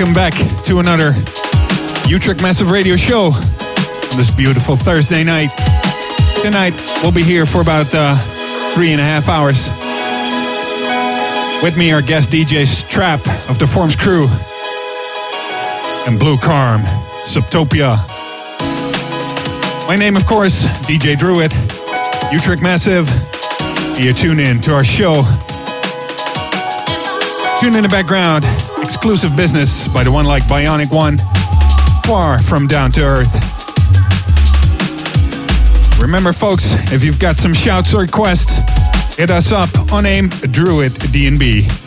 welcome back to another Utrecht Massive Radio show on this beautiful Thursday night. Tonight we'll be here for about uh, three and a half hours. With me are guest DJs Trap of the Forms Crew and Blue Carm, Subtopia. My name, of course, DJ Druid, Utrecht Massive. You tune in to our show Tune in the background. Exclusive business by the one like Bionic One. Far from down to earth. Remember, folks, if you've got some shouts or requests, hit us up on AIM Druid DNB.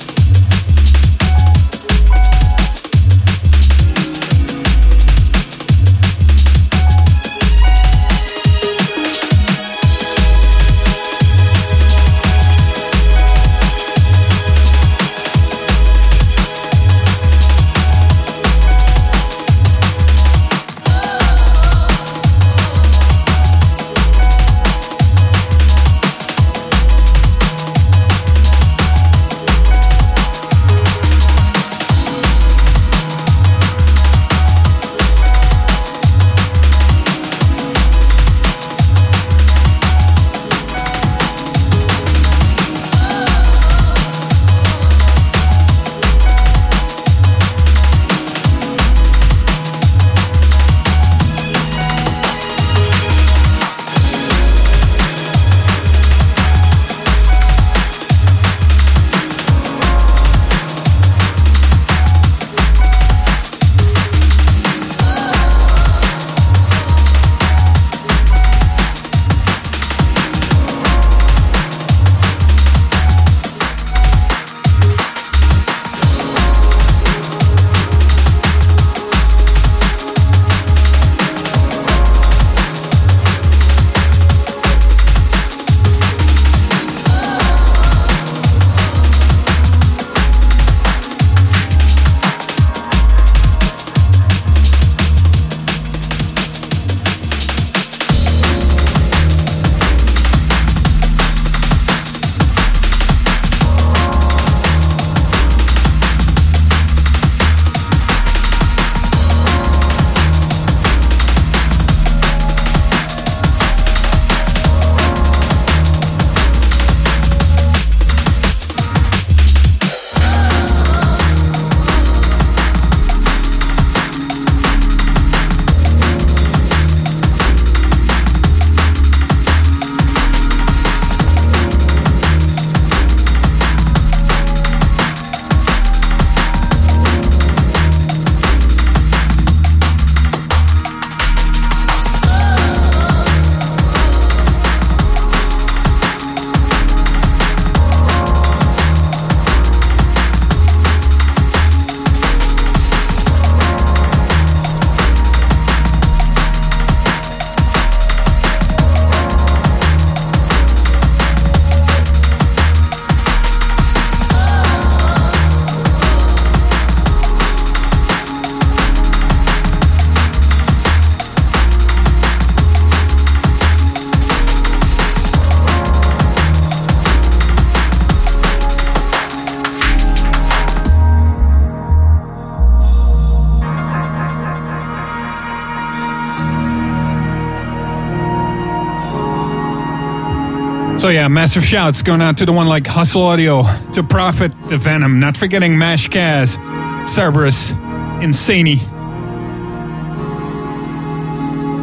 So yeah, massive shouts going out to the one like Hustle Audio, to Prophet, to Venom, not forgetting Mash Kaz, Cerberus, Insani,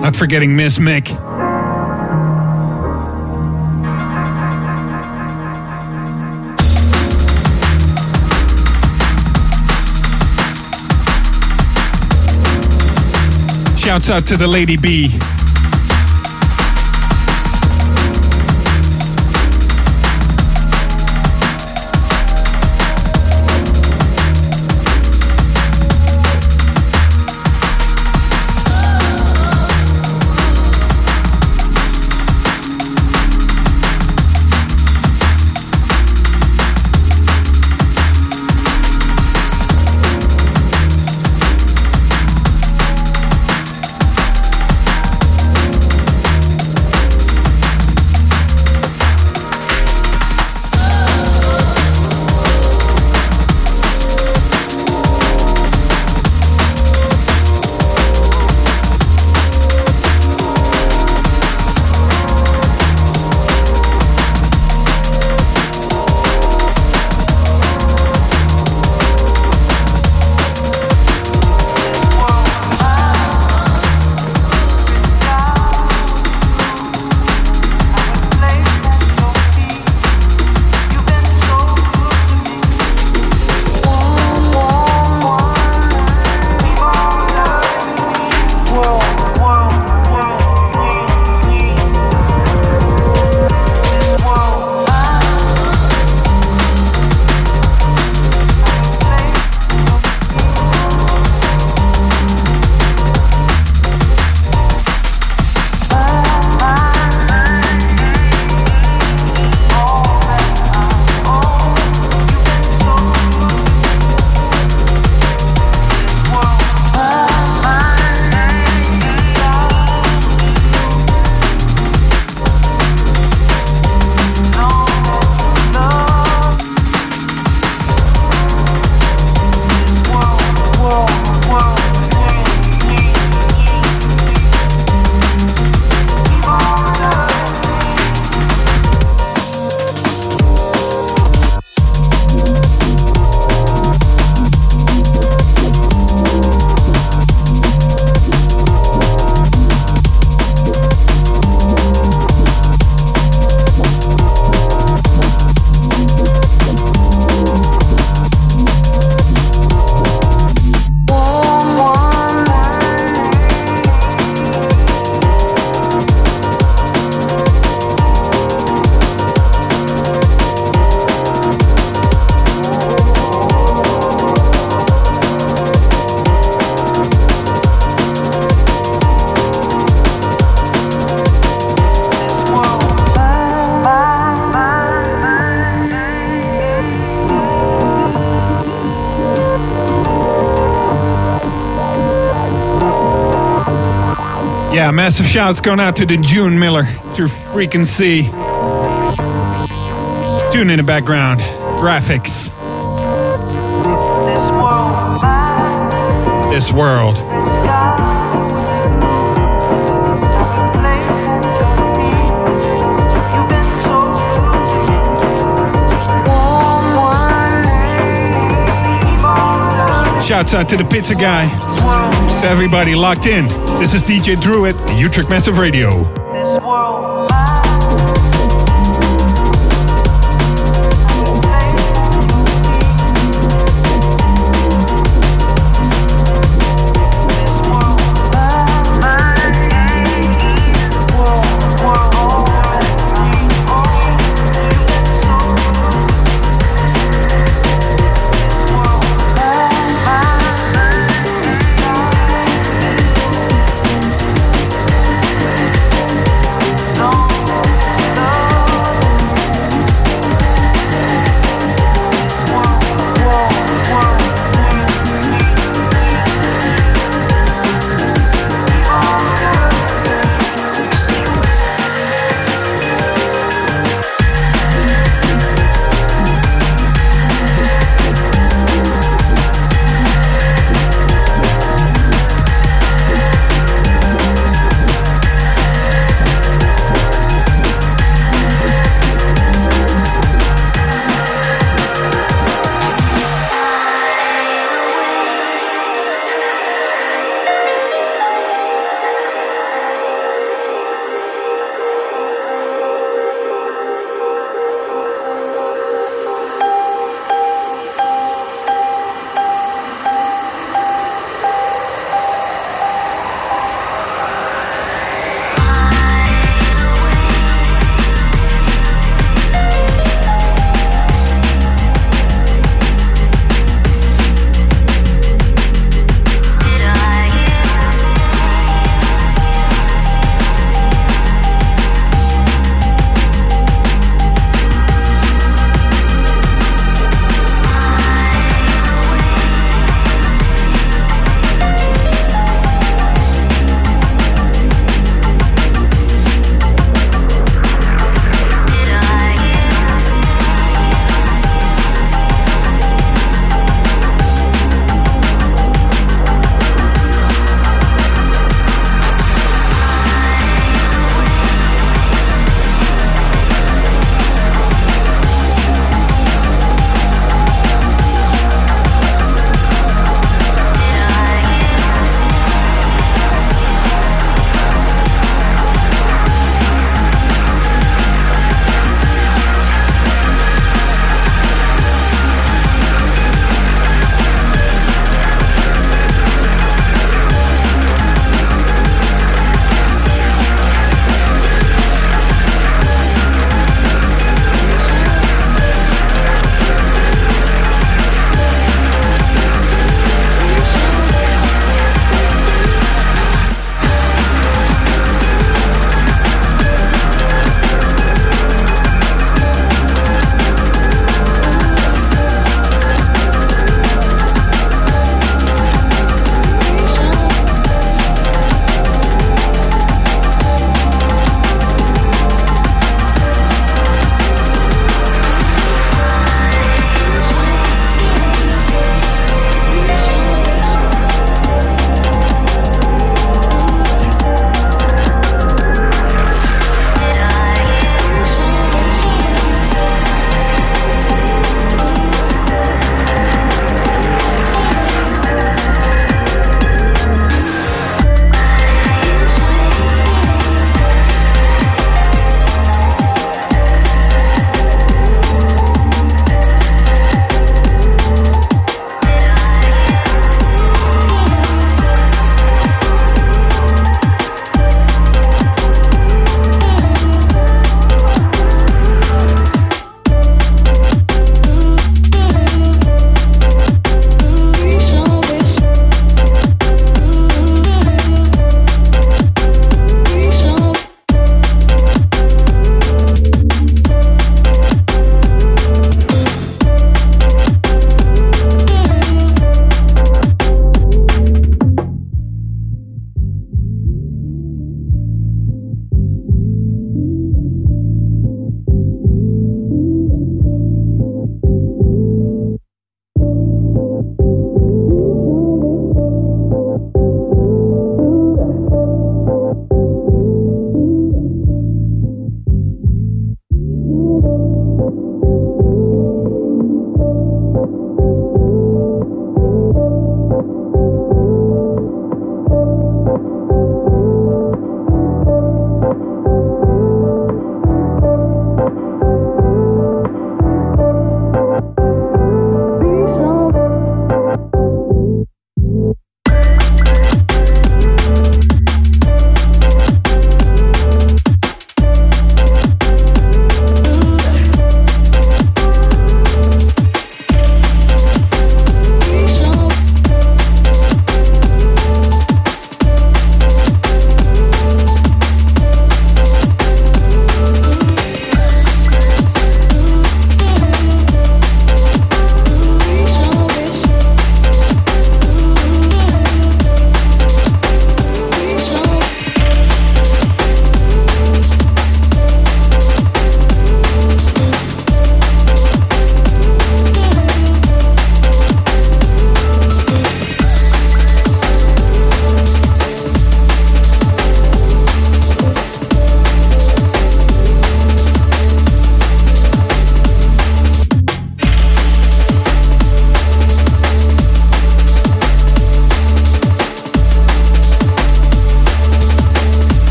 not forgetting Miss Mick. Shouts out to the Lady B. Yeah, massive shouts going out to the June Miller through freaking sea. Tune in the background. Graphics. This world. Shouts out to the pizza guy. To everybody locked in. This is DJ at Utrecht Massive Radio.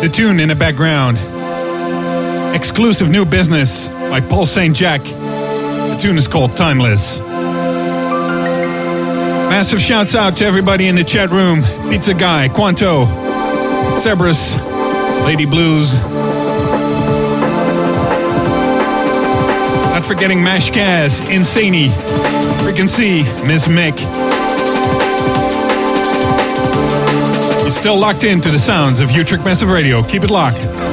The tune in the background. Exclusive new business by Paul St. Jack. The tune is called Timeless. Massive shouts out to everybody in the chat room. Pizza Guy, Quanto, Cerberus, Lady Blues. Not forgetting Mash Kaz, Insani, Freaking C, Miss Mick. Still locked into the sounds of Utrecht Massive Radio. Keep it locked.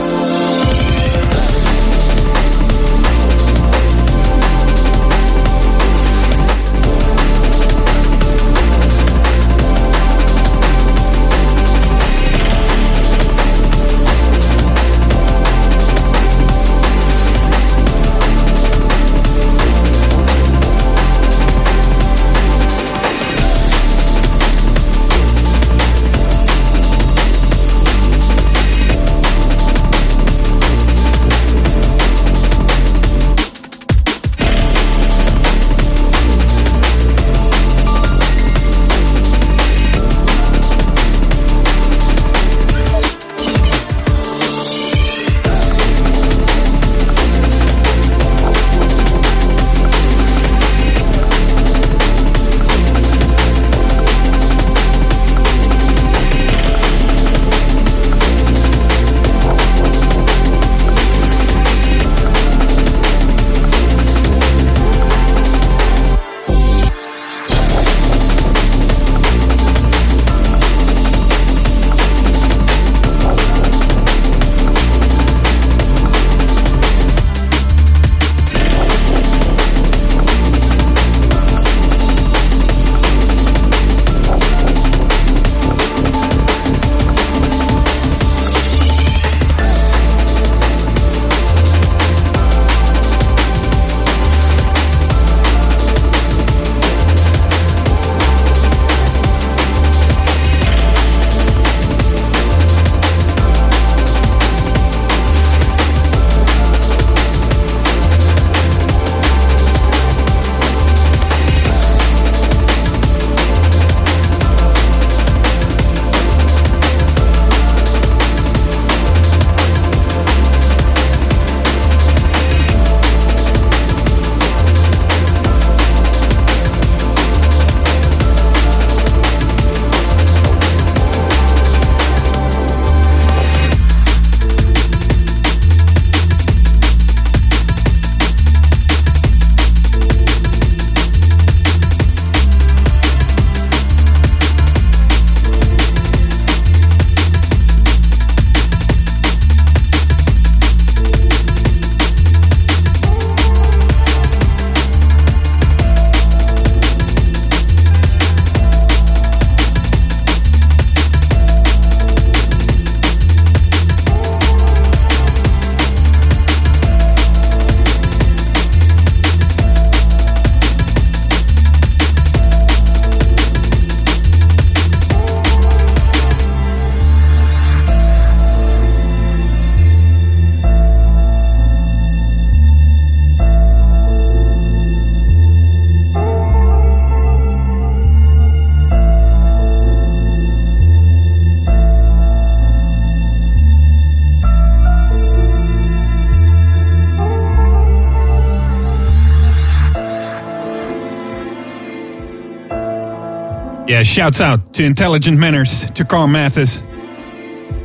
Shouts out to Intelligent Manners, to Carl Mathis.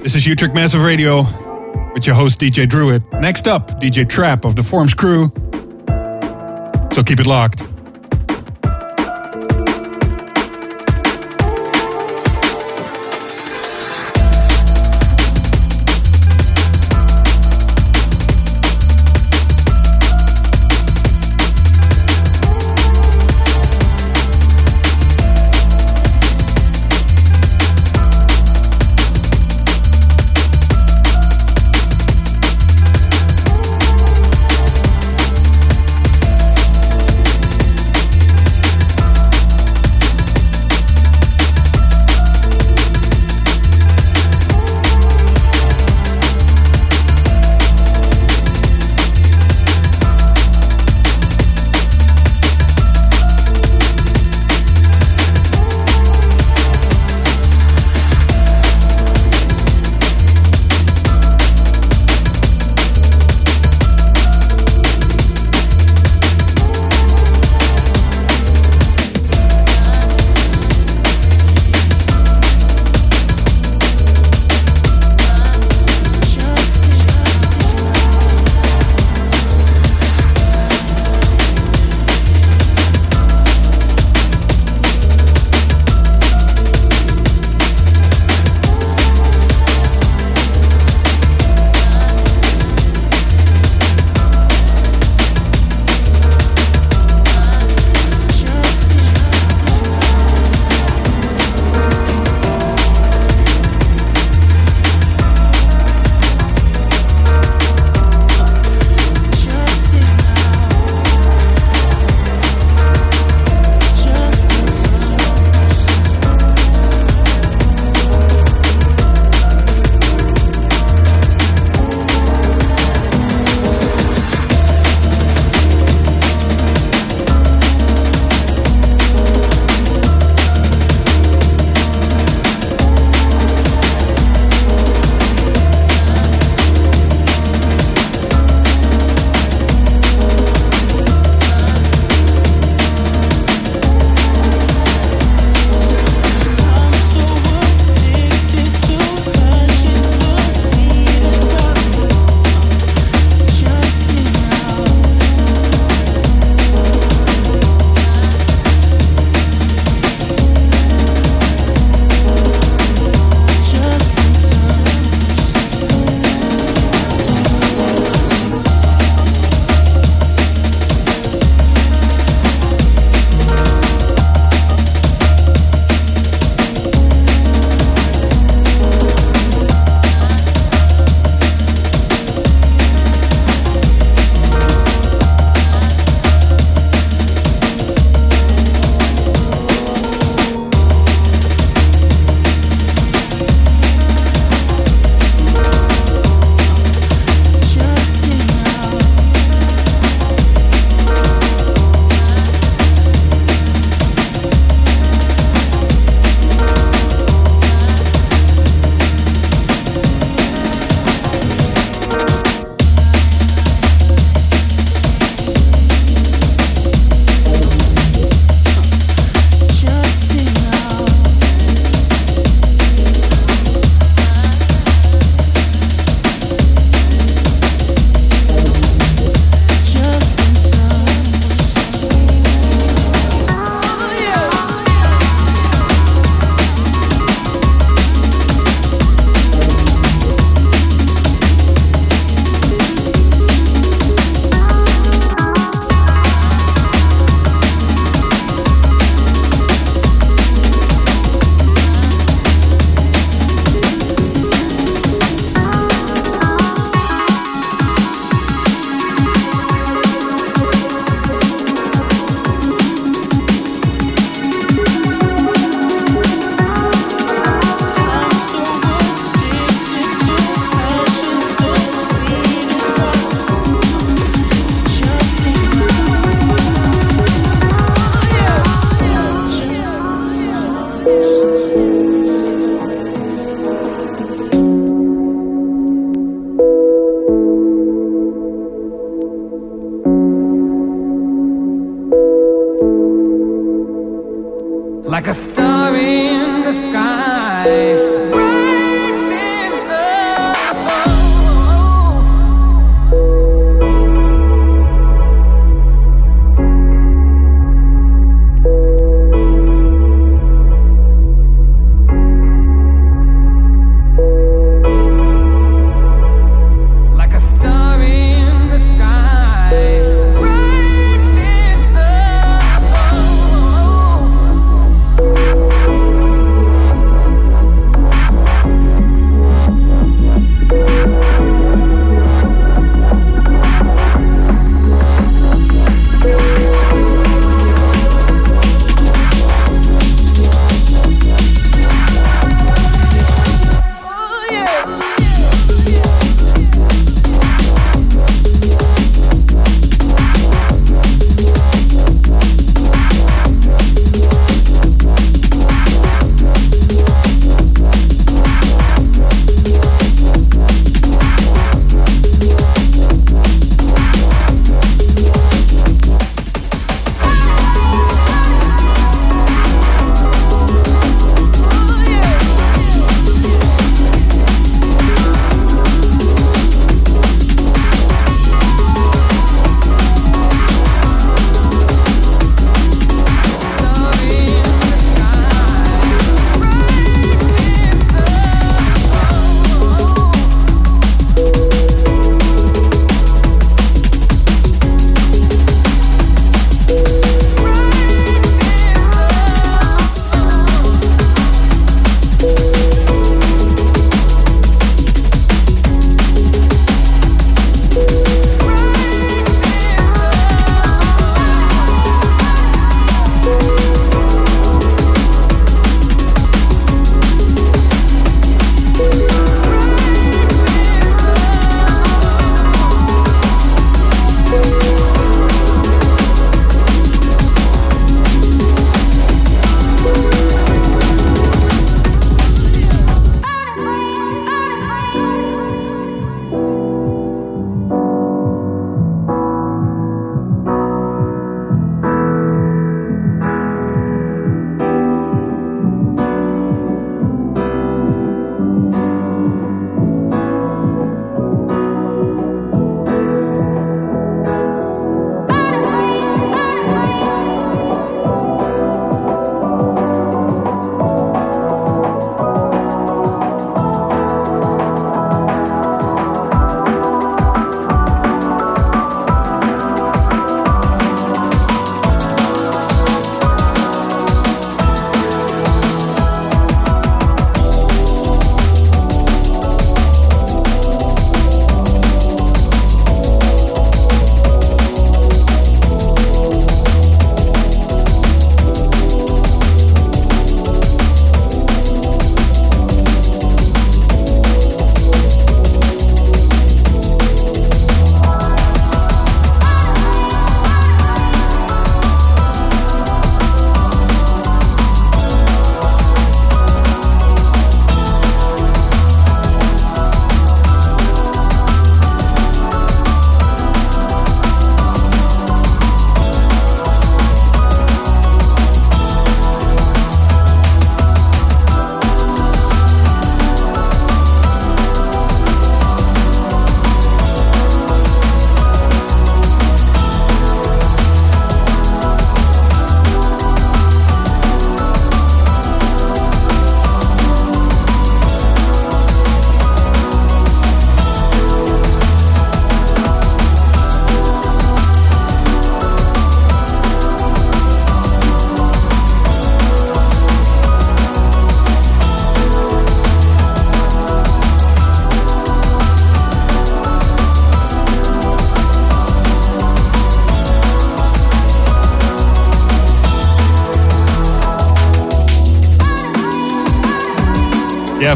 This is Utrecht Massive Radio with your host, DJ Druid. Next up, DJ Trap of the Forms crew. So keep it locked.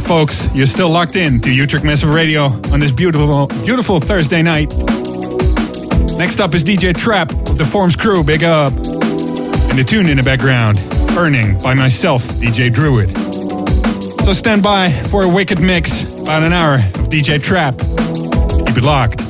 Folks, you're still locked in to Utrecht Massive Radio on this beautiful, beautiful Thursday night. Next up is DJ Trap the Forms Crew, big up. And the tune in the background, Burning by myself, DJ Druid. So stand by for a wicked mix, about an hour of DJ Trap. Keep it locked.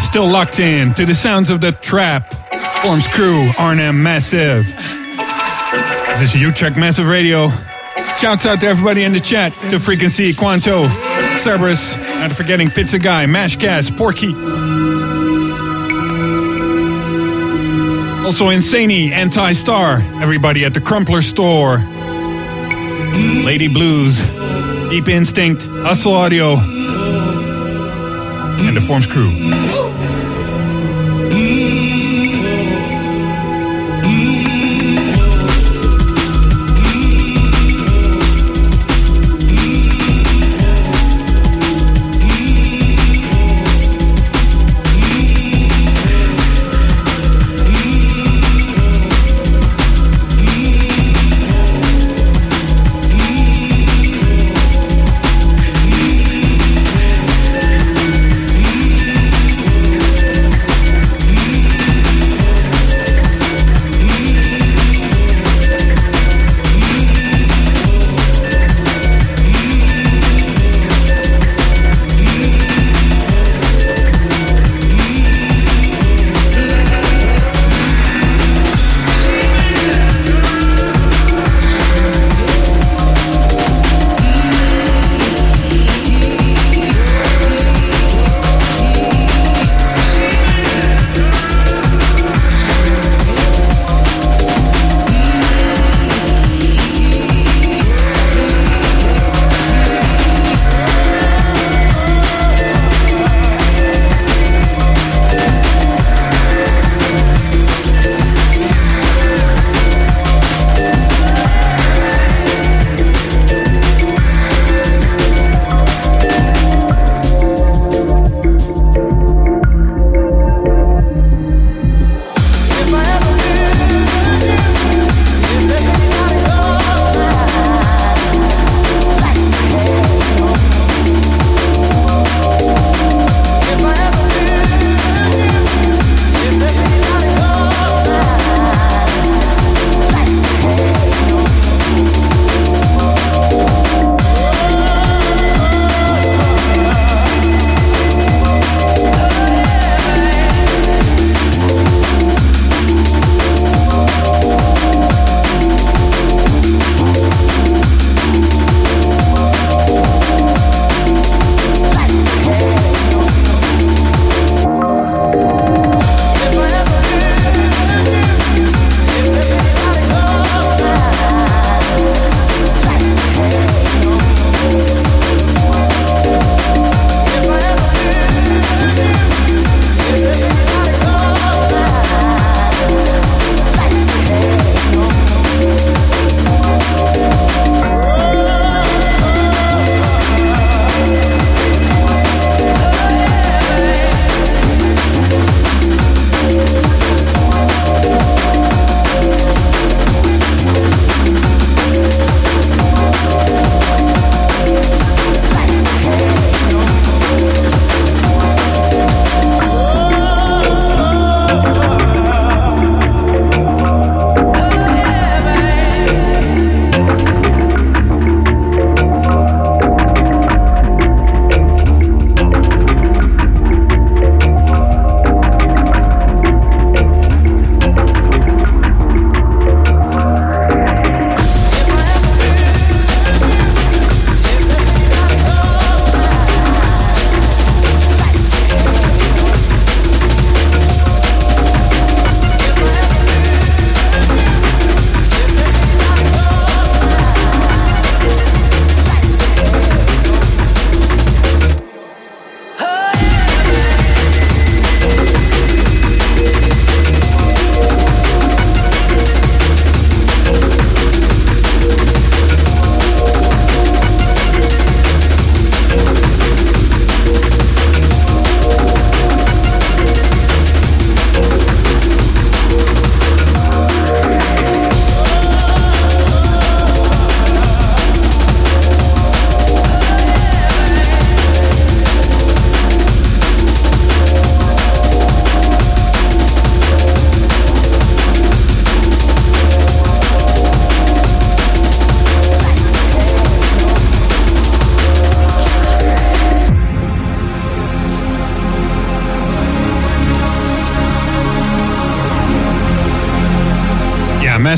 Still locked in to the sounds of the trap. Forms crew, Arnhem Massive. This is Utrecht Massive Radio. Shouts out to everybody in the chat, to Frequency, Quanto, Cerberus, not forgetting Pizza Guy, Mashcast, Porky. Also Insaney, Anti-Star, everybody at the Crumpler store. Lady Blues, Deep Instinct, Hustle Audio, and the Forms crew.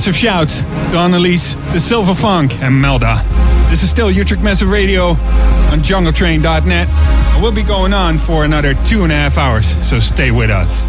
Massive shouts to Annelies, to Silver Funk, and Melda. This is still Utrecht Massive Radio on jungletrain.net. And we'll be going on for another two and a half hours, so stay with us.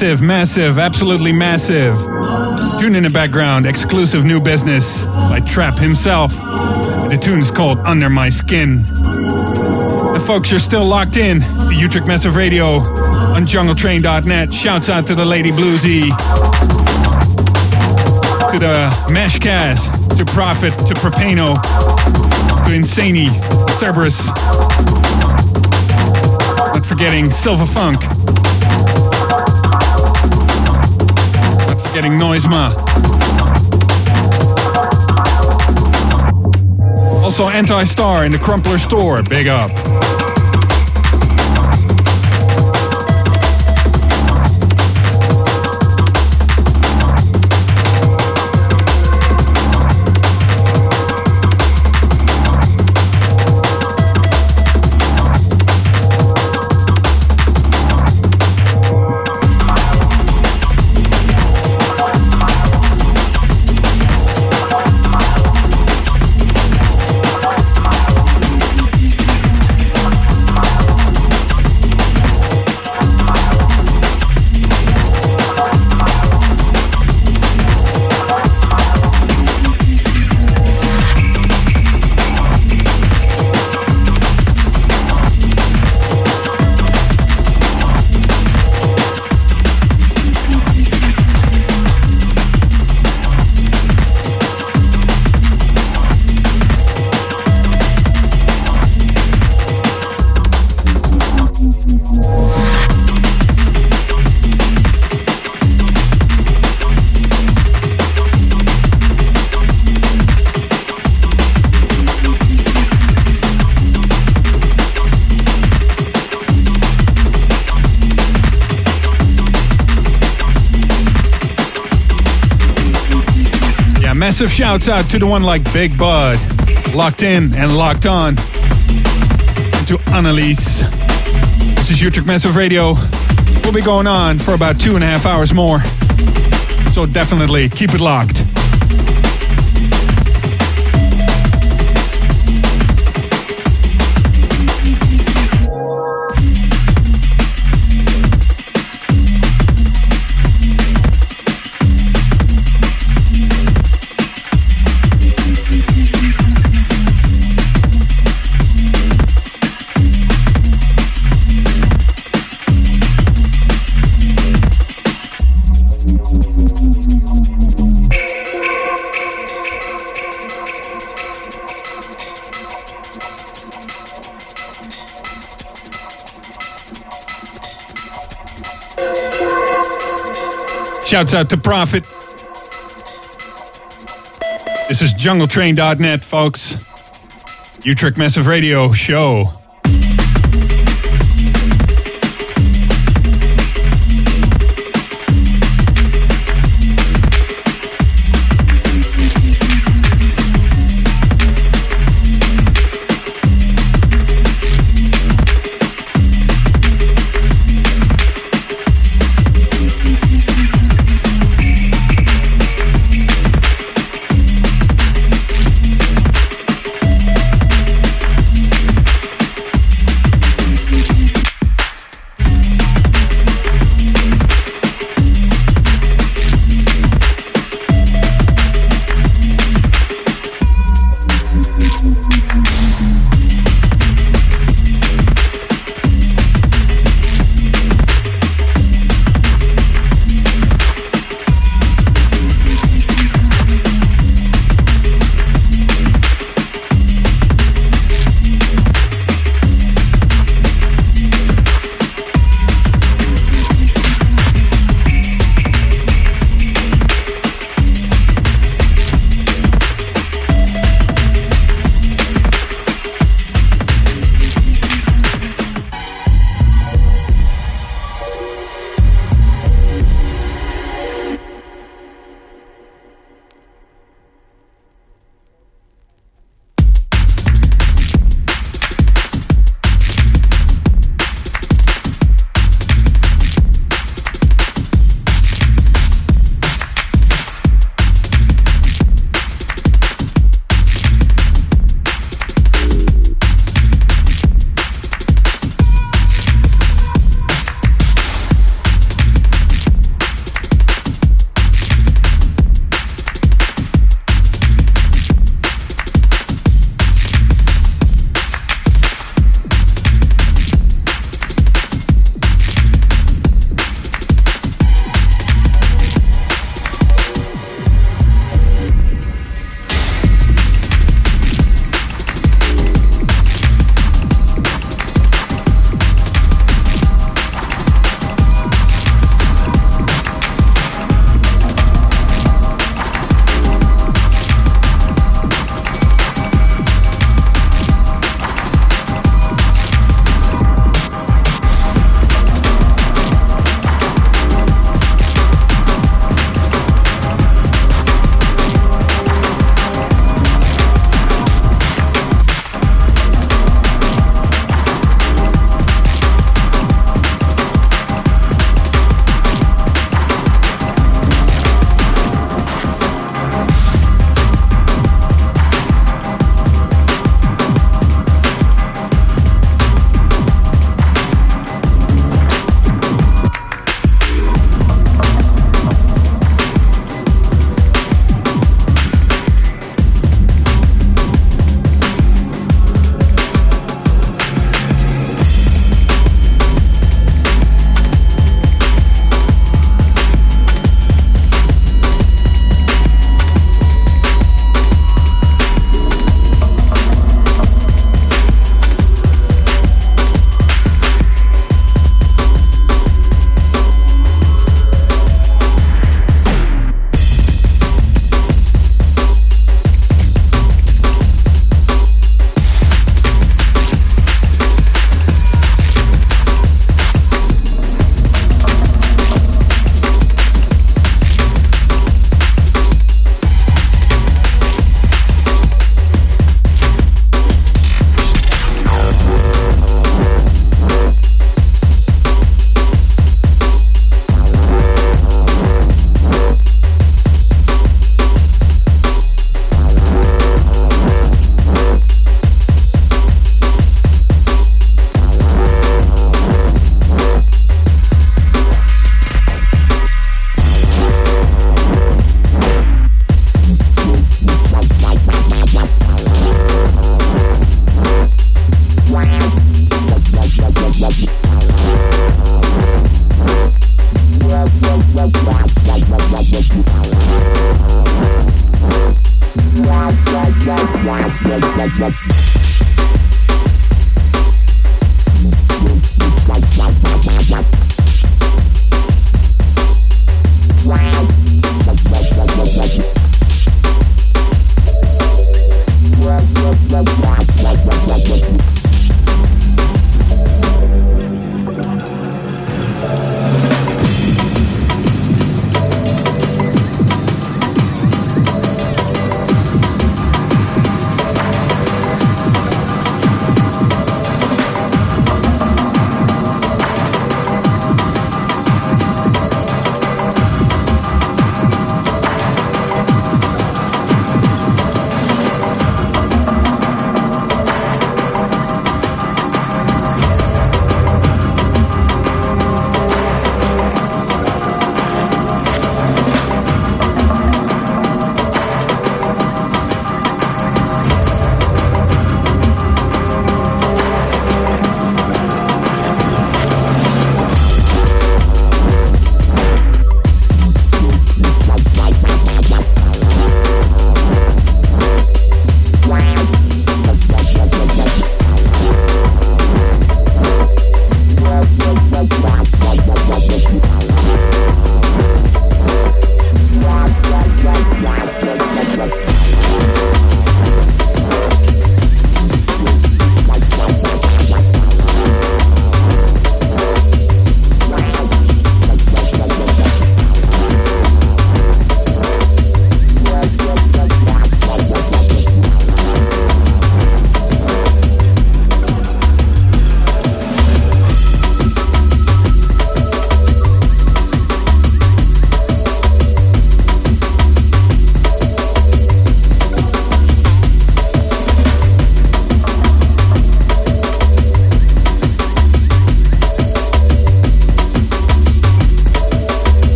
Massive, massive, absolutely massive. Tune in the background, exclusive new business by Trap himself. The tune is called Under My Skin. The folks, you're still locked in to Utrecht Massive Radio on jungletrain.net. Shouts out to the Lady Bluesy, to the Meshcast, to Prophet, to Propano, to Insani, Cerberus. Not forgetting Silver Funk. Not forgetting Noisema. Also, Anti Star in the Crumpler store. Big up. Massive shouts out to the one like Big Bud, locked in and locked on. And to Annalise. This is Utrecht Massive Radio. We'll be going on for about two and a half hours more. So definitely keep it locked. Shouts out to Prophet. This is jungletrain.net, folks. Utrecht Massive Radio Show.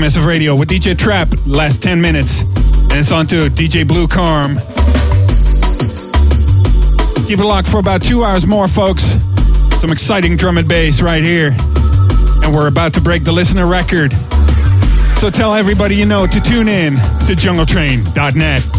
Massive Radio with DJ Trap, last 10 minutes. And it's on to DJ Blue Carm. Keep it locked for about two hours more, folks. Some exciting drum and bass right here. And we're about to break the listener record. So tell everybody you know to tune in to jungletrain.net.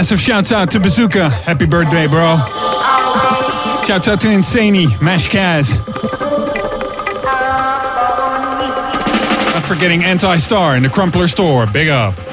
massive shouts out to Bazooka. Happy birthday, bro. Shouts out to Insani, Mash Kaz. Not forgetting Anti Star in the Crumpler store. Big up.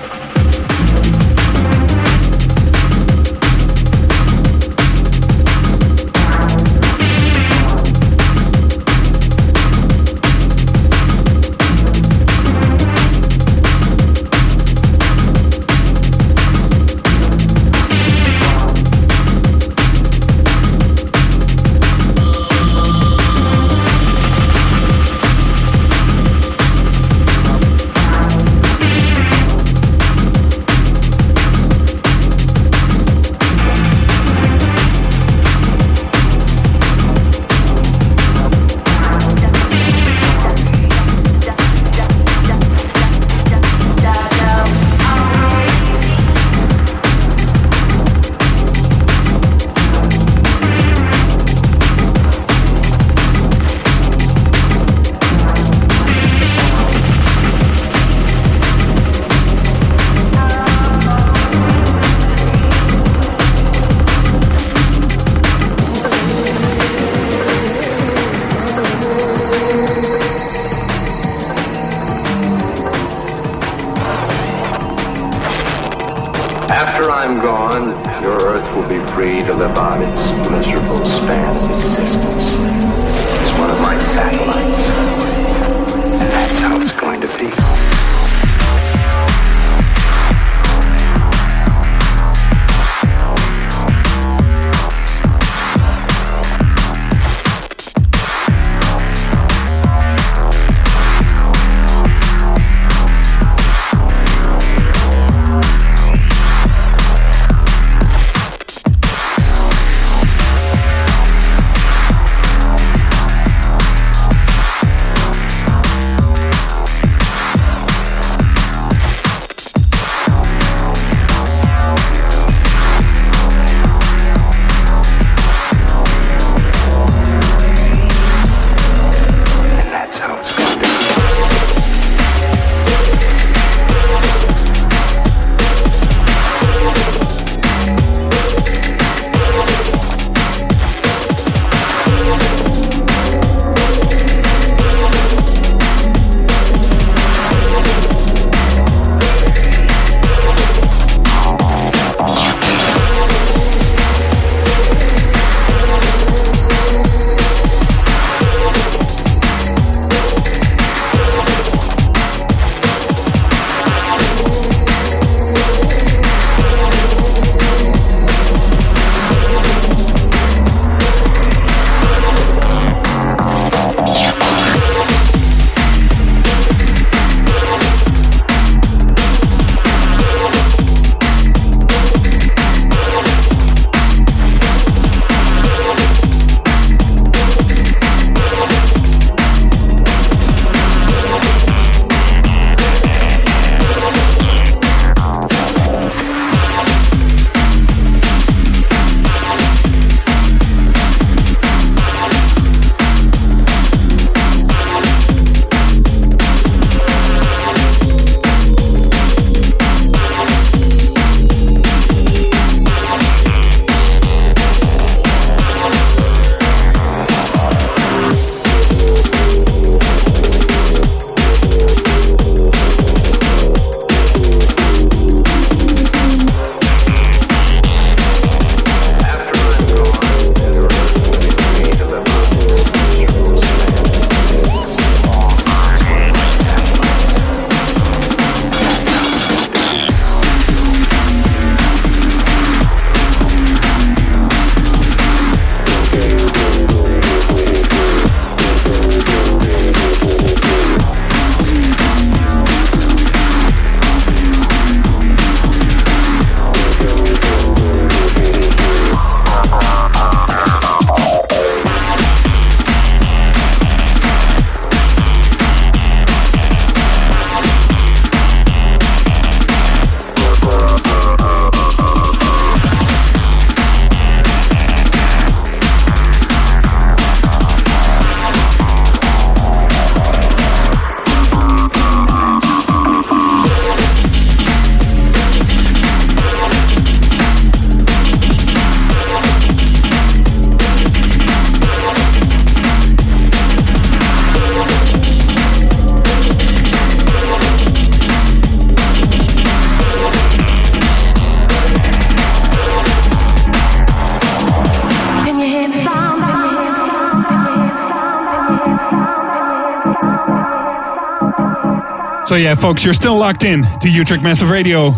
So yeah, folks, you're still locked in to Utrecht Massive Radio.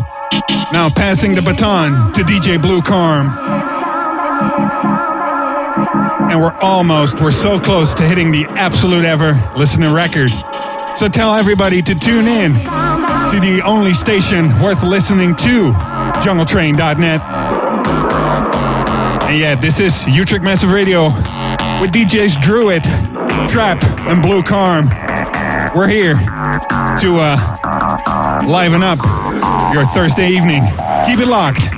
Now passing the baton to DJ Blue Carm. And we're almost, we're so close to hitting the absolute ever listener record. So tell everybody to tune in to the only station worth listening to, jungletrain.net. And yeah, this is Utrecht Massive Radio with DJs Druid, Trap, and Blue Carm. We're here to uh, liven up your Thursday evening. Keep it locked.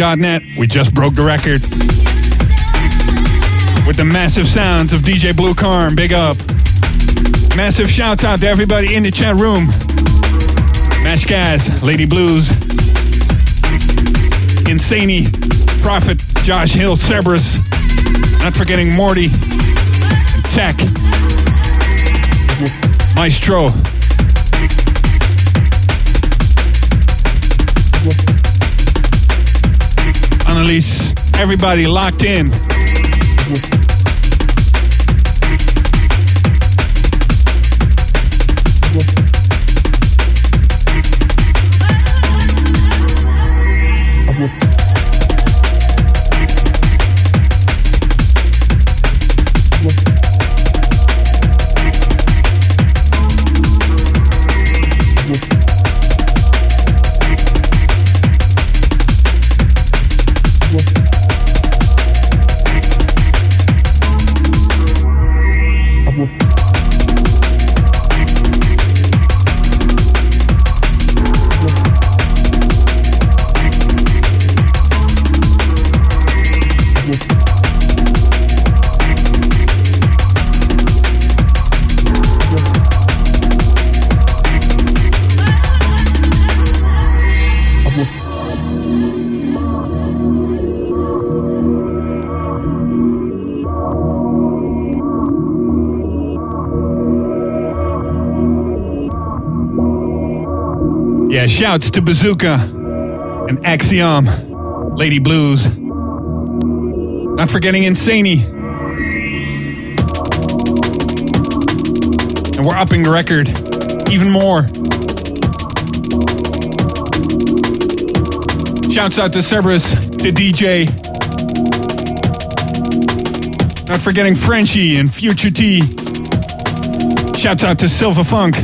We just broke the record. With the massive sounds of DJ Blue Carm. Big up. Massive shouts out to everybody in the chat room. Mash Gas, Lady Blues, Insaney, Prophet, Josh Hill, Cerberus, not forgetting Morty, Tech, Maestro. Annalise, everybody locked in. Shouts to Bazooka and Axiom, Lady Blues. Not forgetting Insaney. And we're upping the record even more. Shouts out to Cerberus, to DJ. Not forgetting Frenchie and Future T. Shouts out to Silva Funk.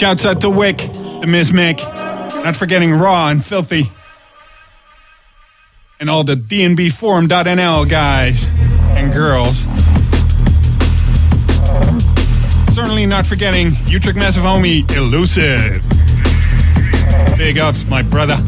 Shouts out to Wick, the Miss Mick, not forgetting Raw and Filthy, and all the DNBforum.nl guys and girls. Certainly not forgetting Utrecht Massive Homie Elusive. Big ups, my brother.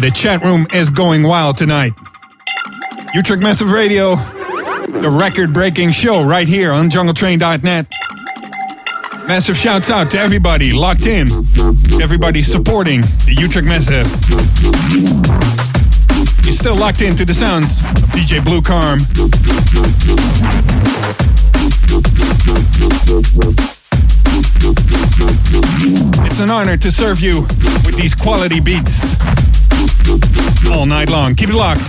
The chat room is going wild tonight. Utrecht Massive Radio, the record breaking show right here on jungletrain.net. Massive shouts out to everybody locked in, everybody supporting the Utrecht Massive. You're still locked into the sounds of DJ Blue Carm. It's an honor to serve you with these quality beats all night long. Keep it locked.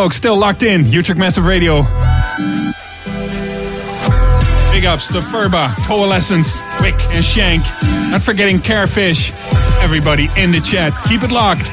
Folks, still locked in. Utrecht Massive Radio. Big ups to Furba, Coalescence, Wick, and Shank. Not forgetting Carefish. Everybody in the chat. Keep it locked.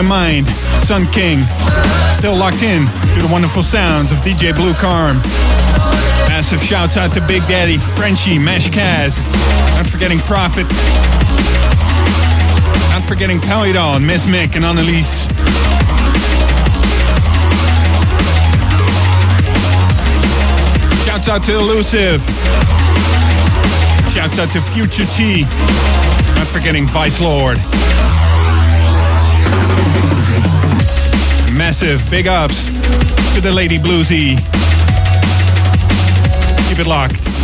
Of Mind, Sun King. Still locked in to the wonderful sounds of DJ Blue Carm. Massive shouts out to Big Daddy, Frenchie, Mash Kaz. Not forgetting Prophet. Not forgetting Polydoll, Miss Mick, and Annalise. Shouts out to Elusive. Shouts out to Future T. Not forgetting Vice Lord. Massive big ups to the Lady Bluesy. Keep it locked.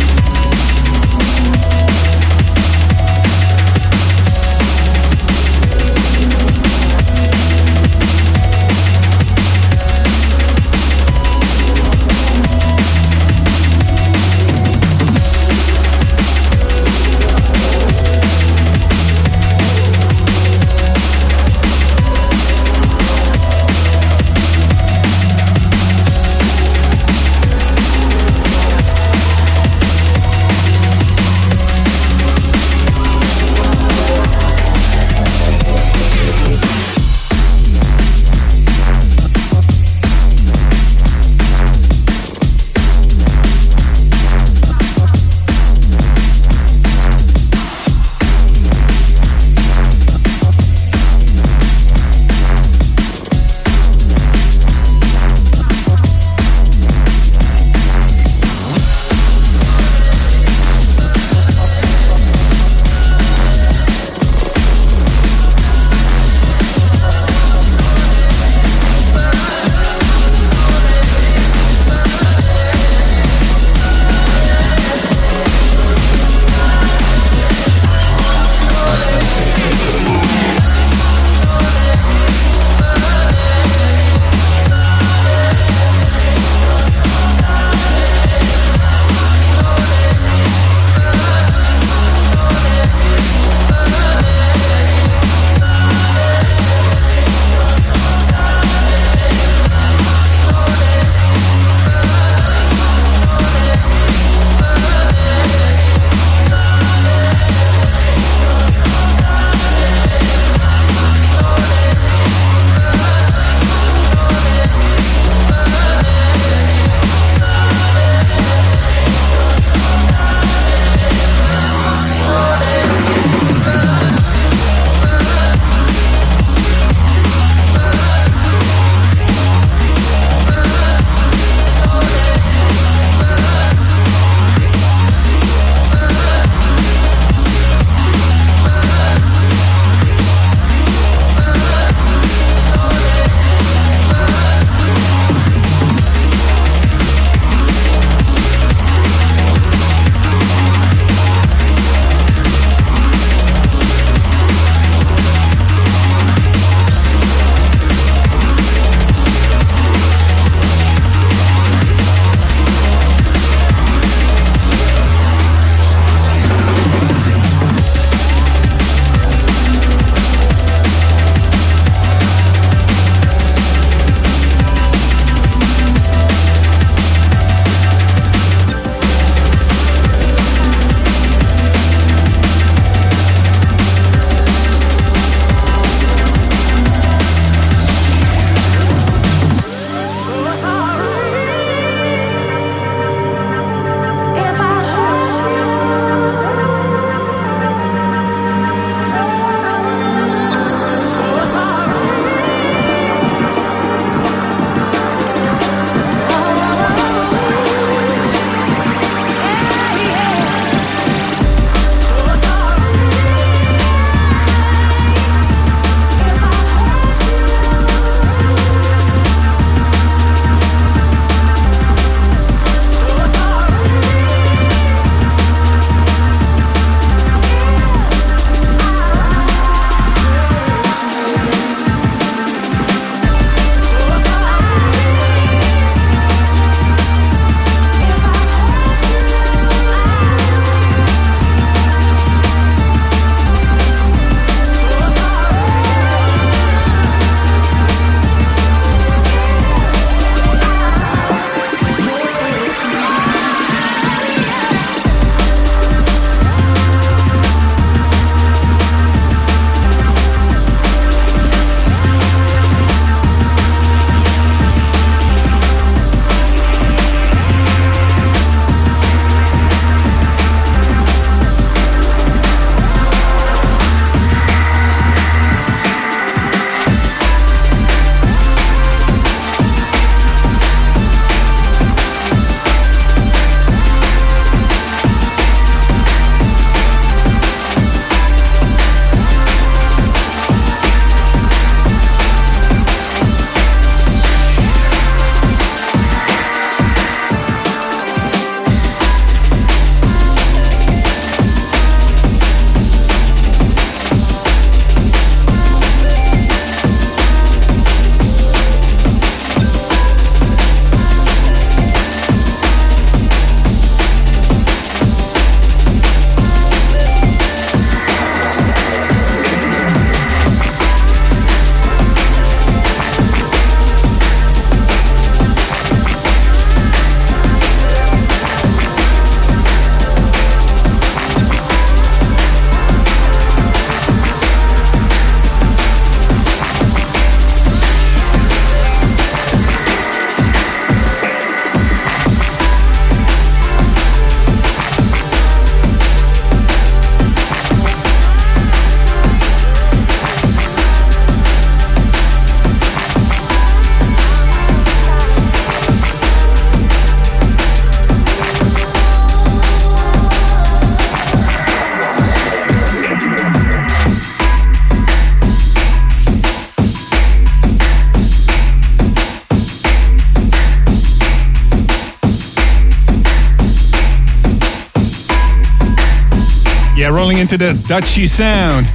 Rolling into the Dutchy sound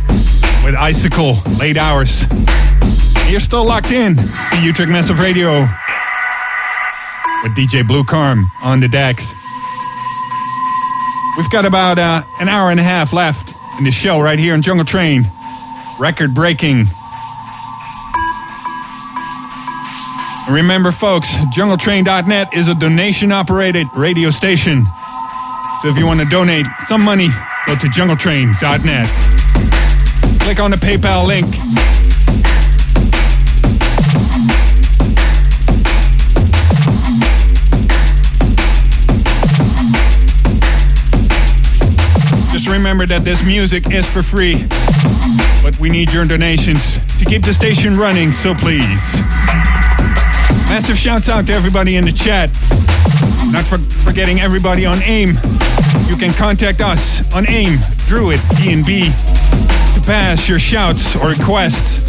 with Icicle, late hours. You're still locked in to Utrecht Massive Radio with DJ Blue Carm on the decks. We've got about uh, an hour and a half left in the show right here on Jungle Train. Record breaking. Remember, folks, jungletrain.net is a donation operated radio station. So if you want to donate some money, go to jungletrain.net. Click on the PayPal link. Just remember that this music is for free, but we need your donations to keep the station running, so please. Massive shouts out to everybody in the chat. Not for forgetting everybody on AIM. You can contact us on AIM, Druid, DNB, to pass your shouts or requests.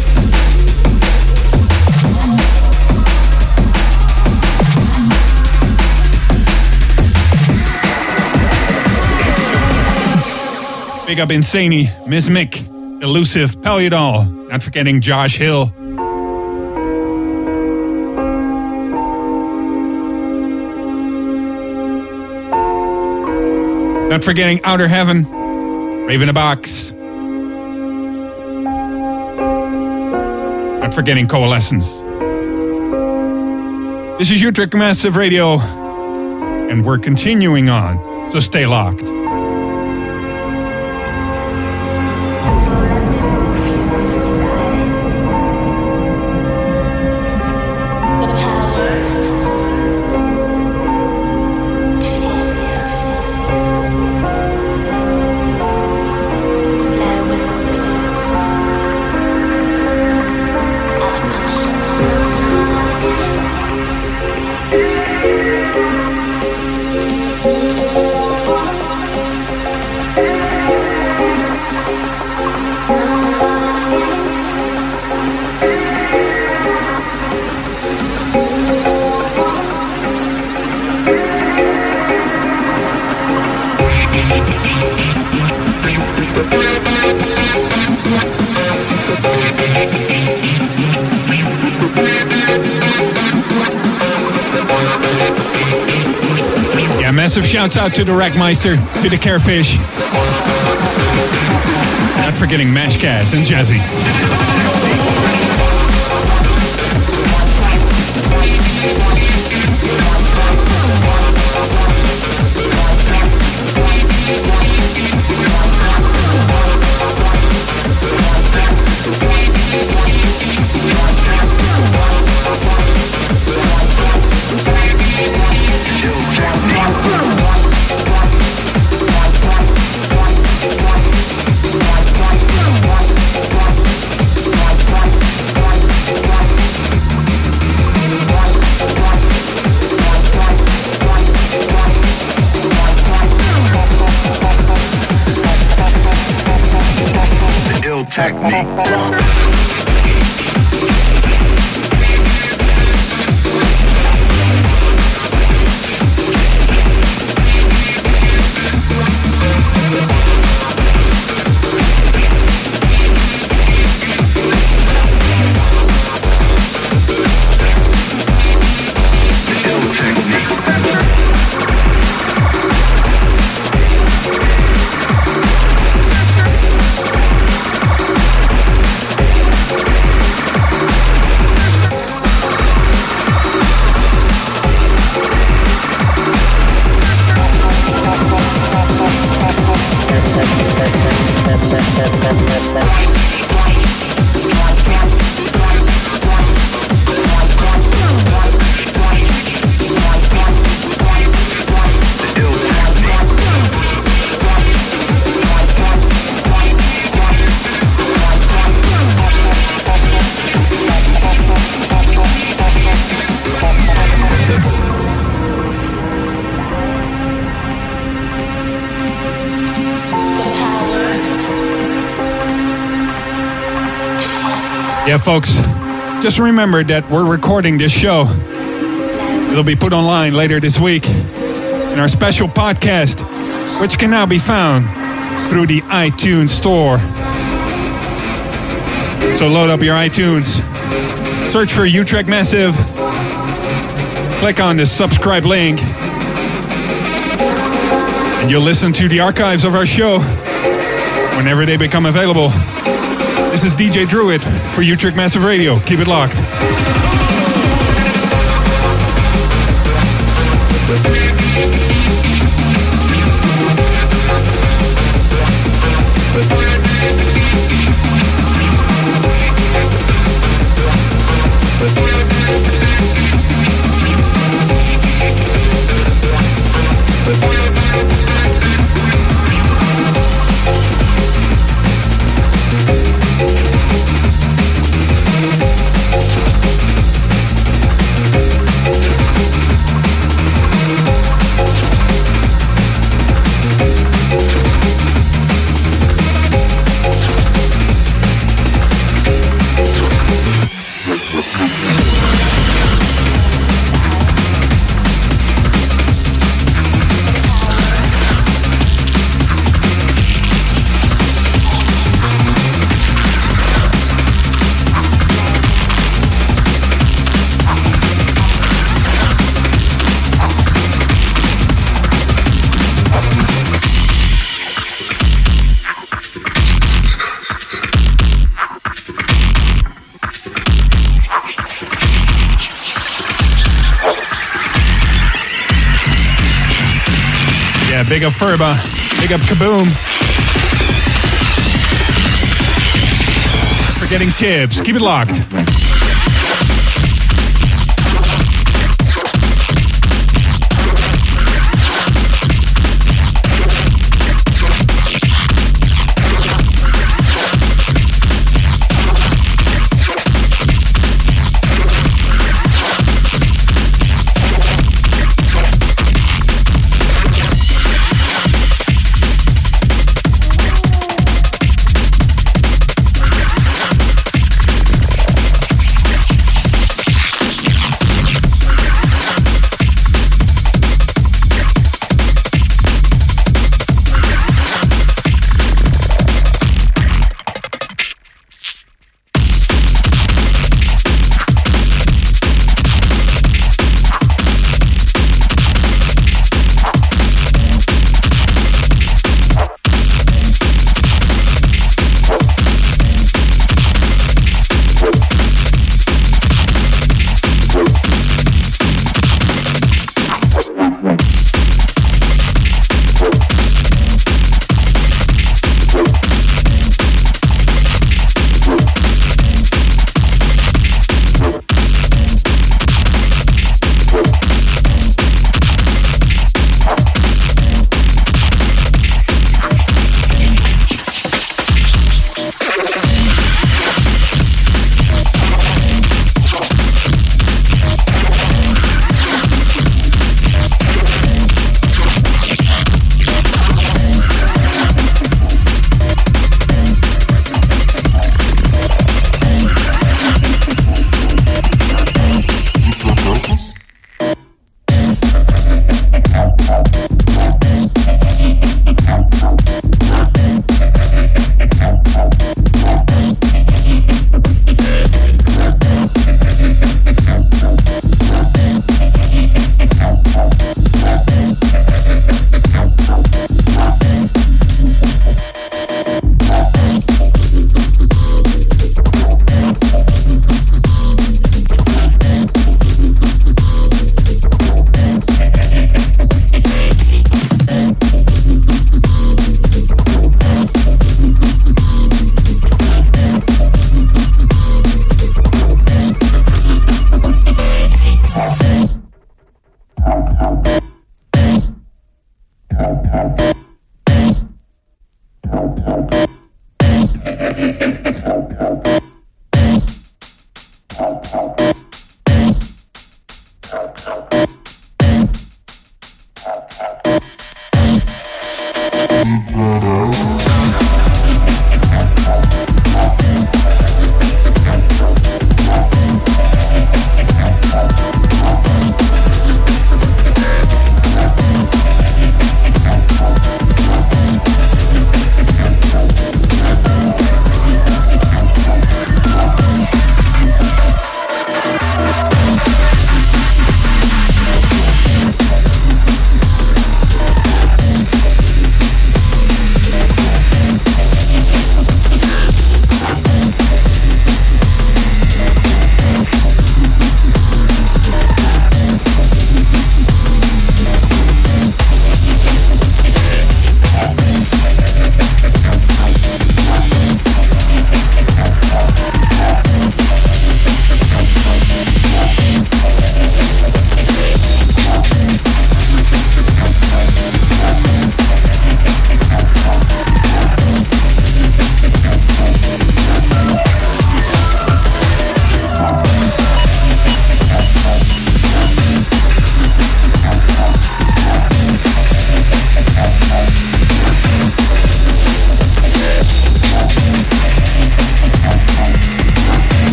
Big up Insaney, Miss Mick, Elusive, Pelyadol, not forgetting Josh Hill. Not forgetting Outer Heaven, Raven a Box. Not forgetting Coalescence. This is Utrecht Massive Radio, and we're continuing on, so stay locked. Shouts out to the Rackmeister, to the Carefish. Not forgetting Mashcast and Jazzy. Folks, just remember that we're recording this show. It'll be put online later this week in our special podcast, which can now be found through the iTunes store. So load up your iTunes, search for Utrecht Massive, click on the subscribe link, and you'll listen to the archives of our show whenever they become available. This is DJ Druid for Utrecht Massive Radio. Keep it locked. Big up Furba. Big up Kaboom. For getting tips. Keep it locked.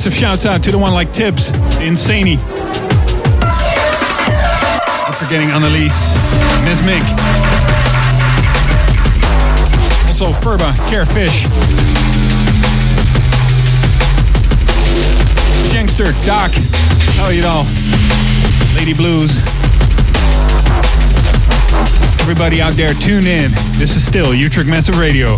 Massive shouts out to the one like Tibbs. Not forgetting Annalise, Miss Mick. Also Furba, Carefish. Youngster, Doc, how you all? Lady Blues. Everybody out there, tune in. This is still Utrecht Massive Radio.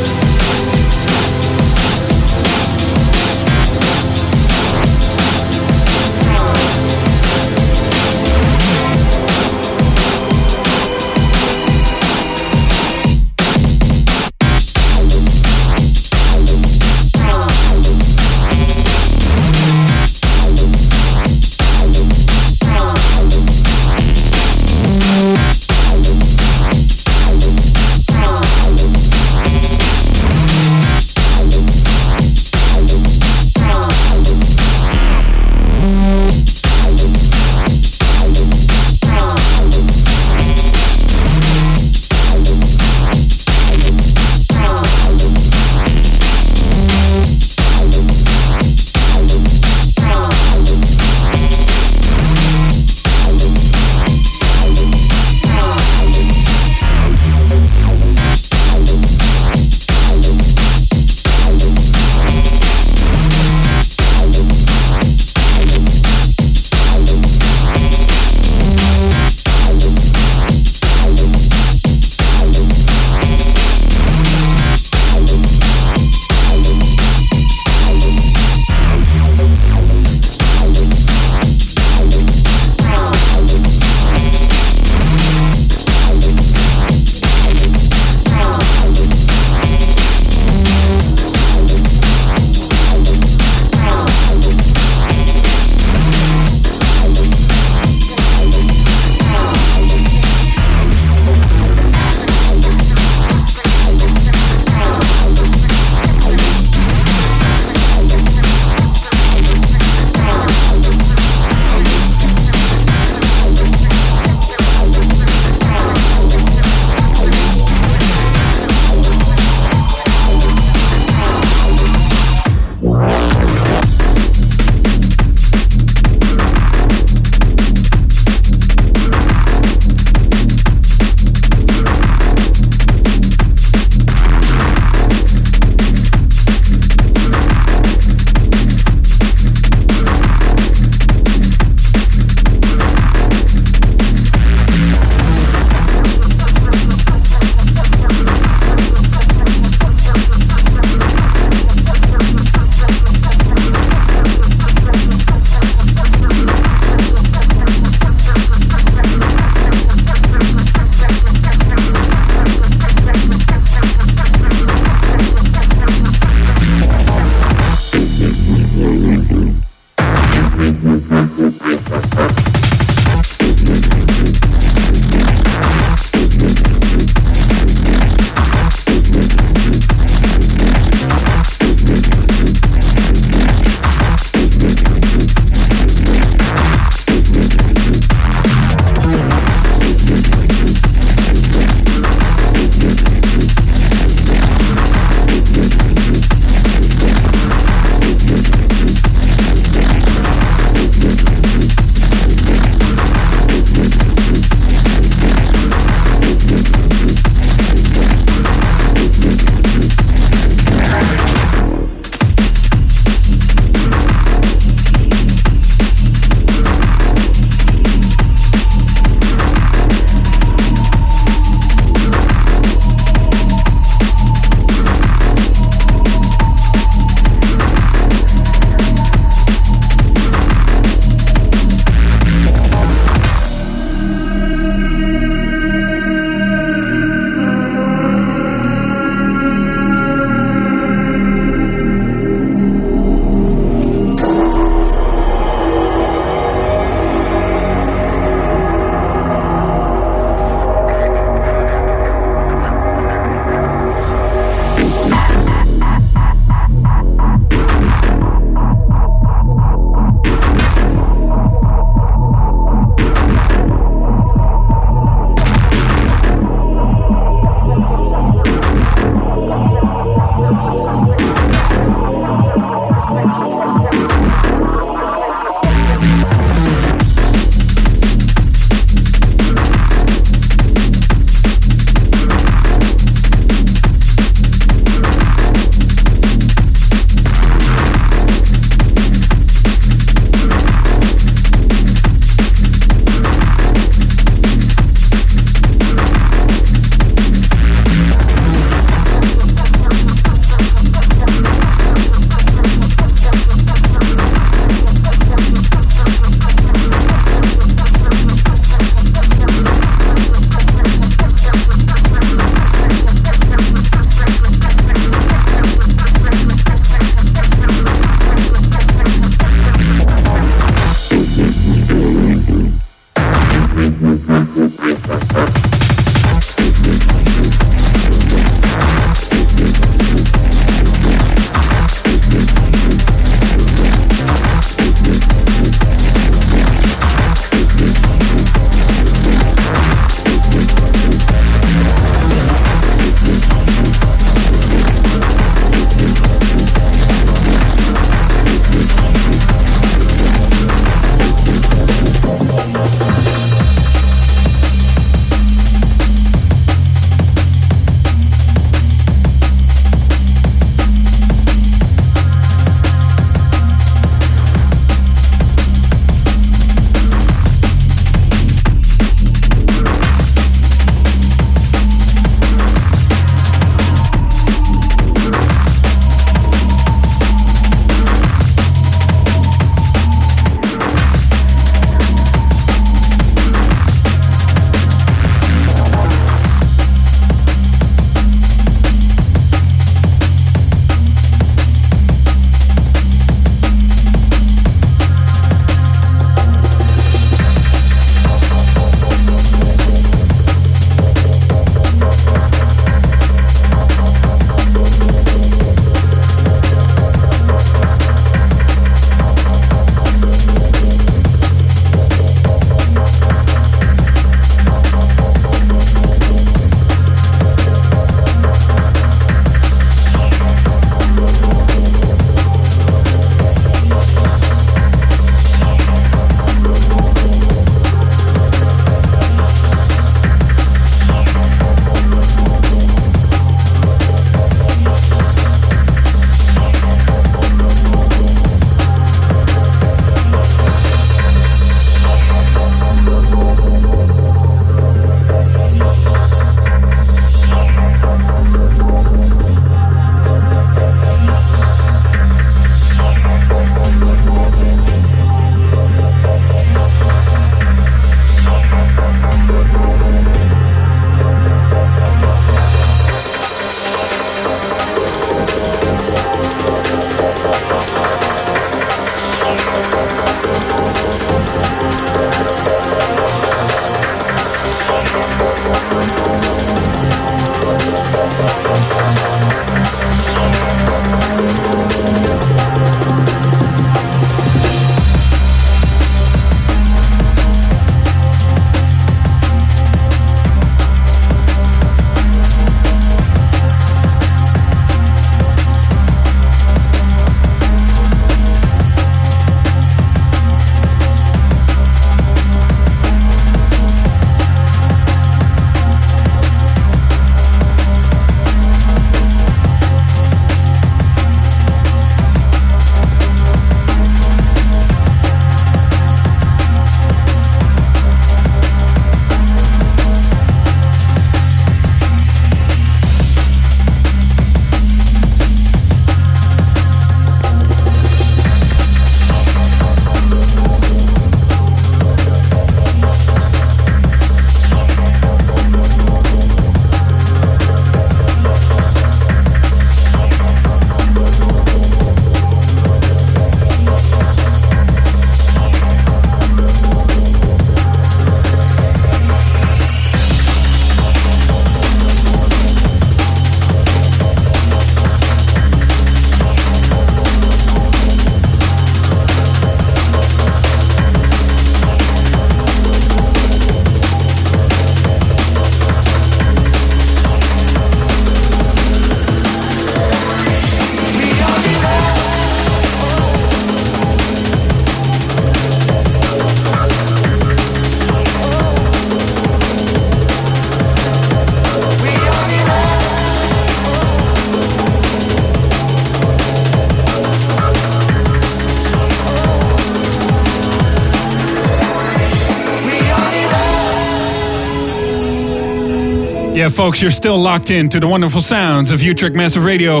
Folks, you're still locked in to the wonderful sounds of Utrecht Massive Radio.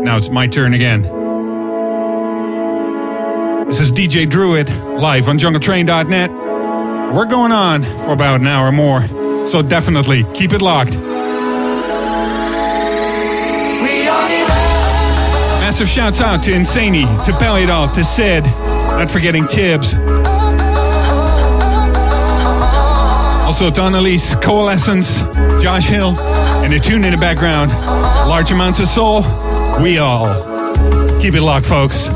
Now it's my turn again. This is DJ Druid live on jungletrain.net. We're going on for about an hour more, so definitely keep it locked. Massive shouts out to Insani, to Peliadol, to Sid, not forgetting Tibbs. Also to Annalise, Coalescence, Josh Hill, and a tune in the background, Large Amounts of Soul, We All. Keep it locked, folks.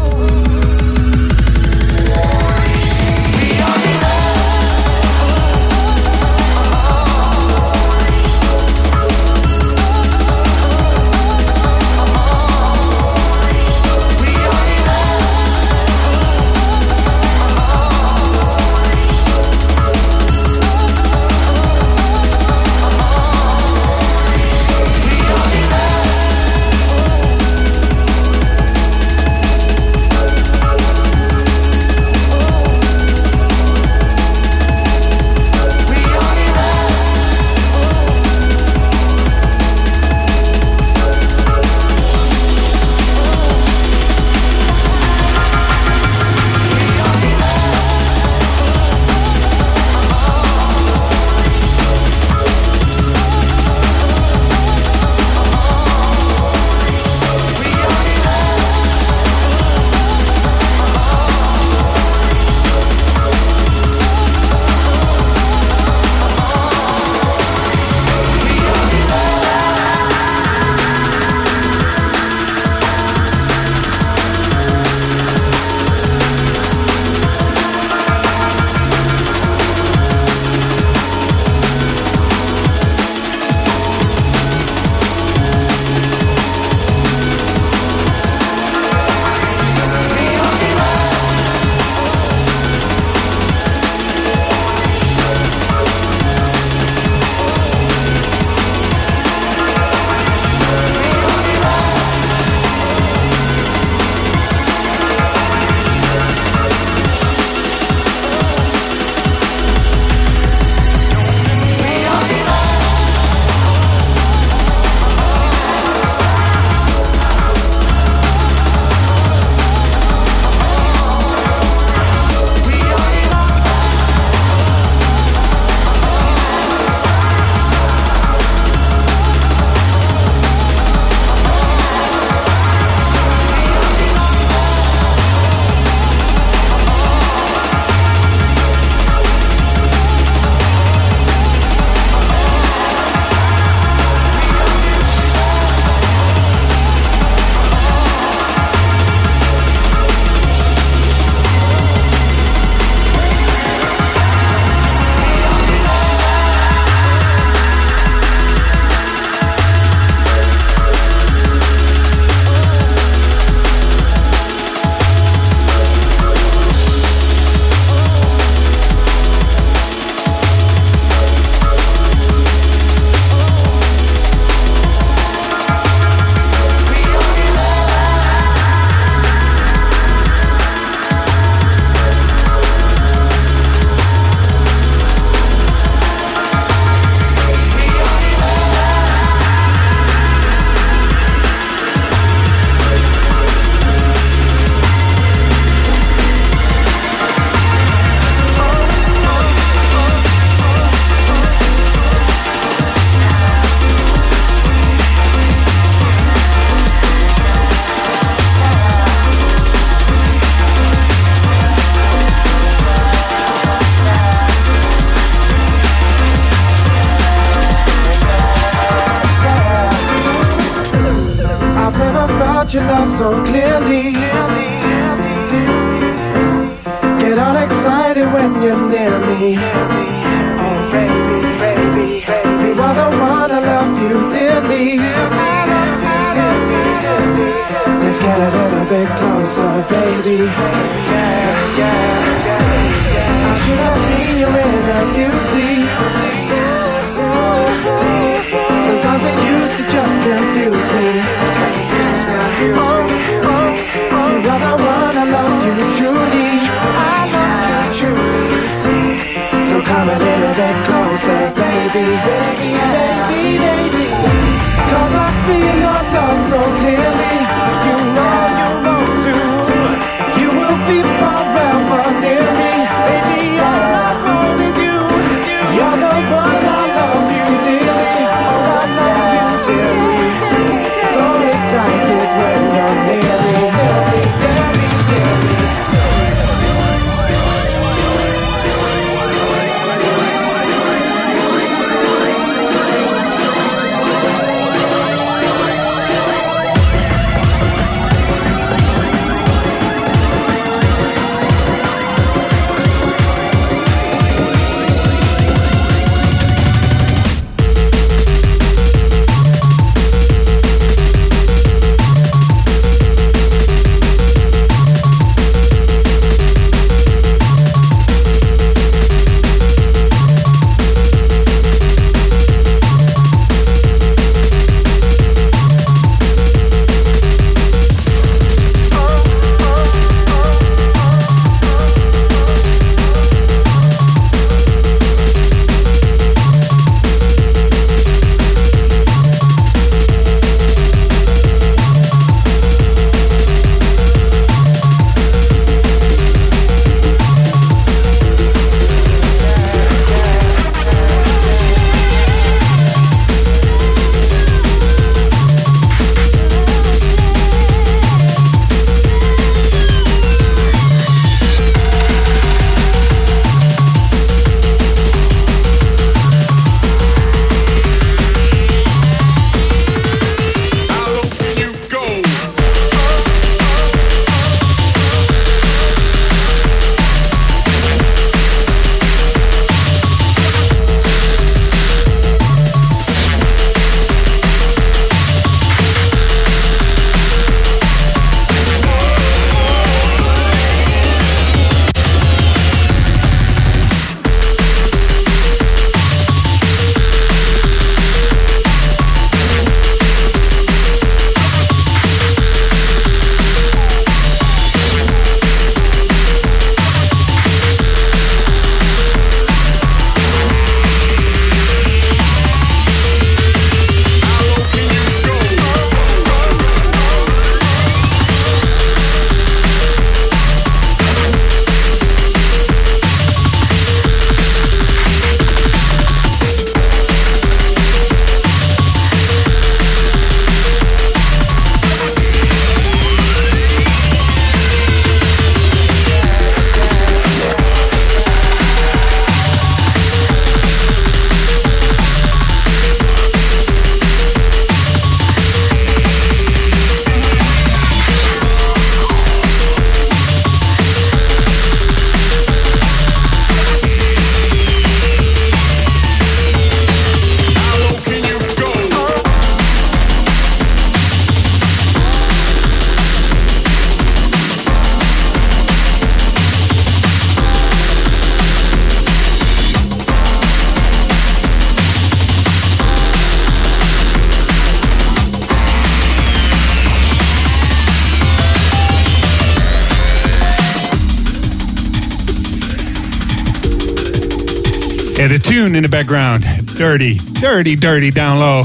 In the background. Dirty, dirty, dirty down low.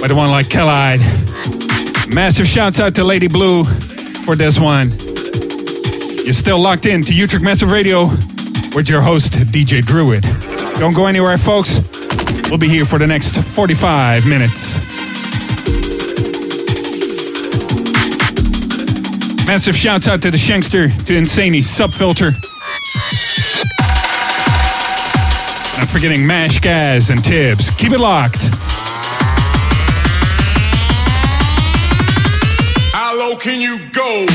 By the one like Kellide. Massive shouts out to Lady Blue for this one. You're still locked in to Utrecht Massive Radio with your host, DJ Druid. Don't go anywhere, folks. We'll be here for the next 45 minutes. Massive shouts out to the Shankster, to Insaney, Subfilter. Forgetting Mash Gaz and Tibbs. Keep it locked. How low can you go?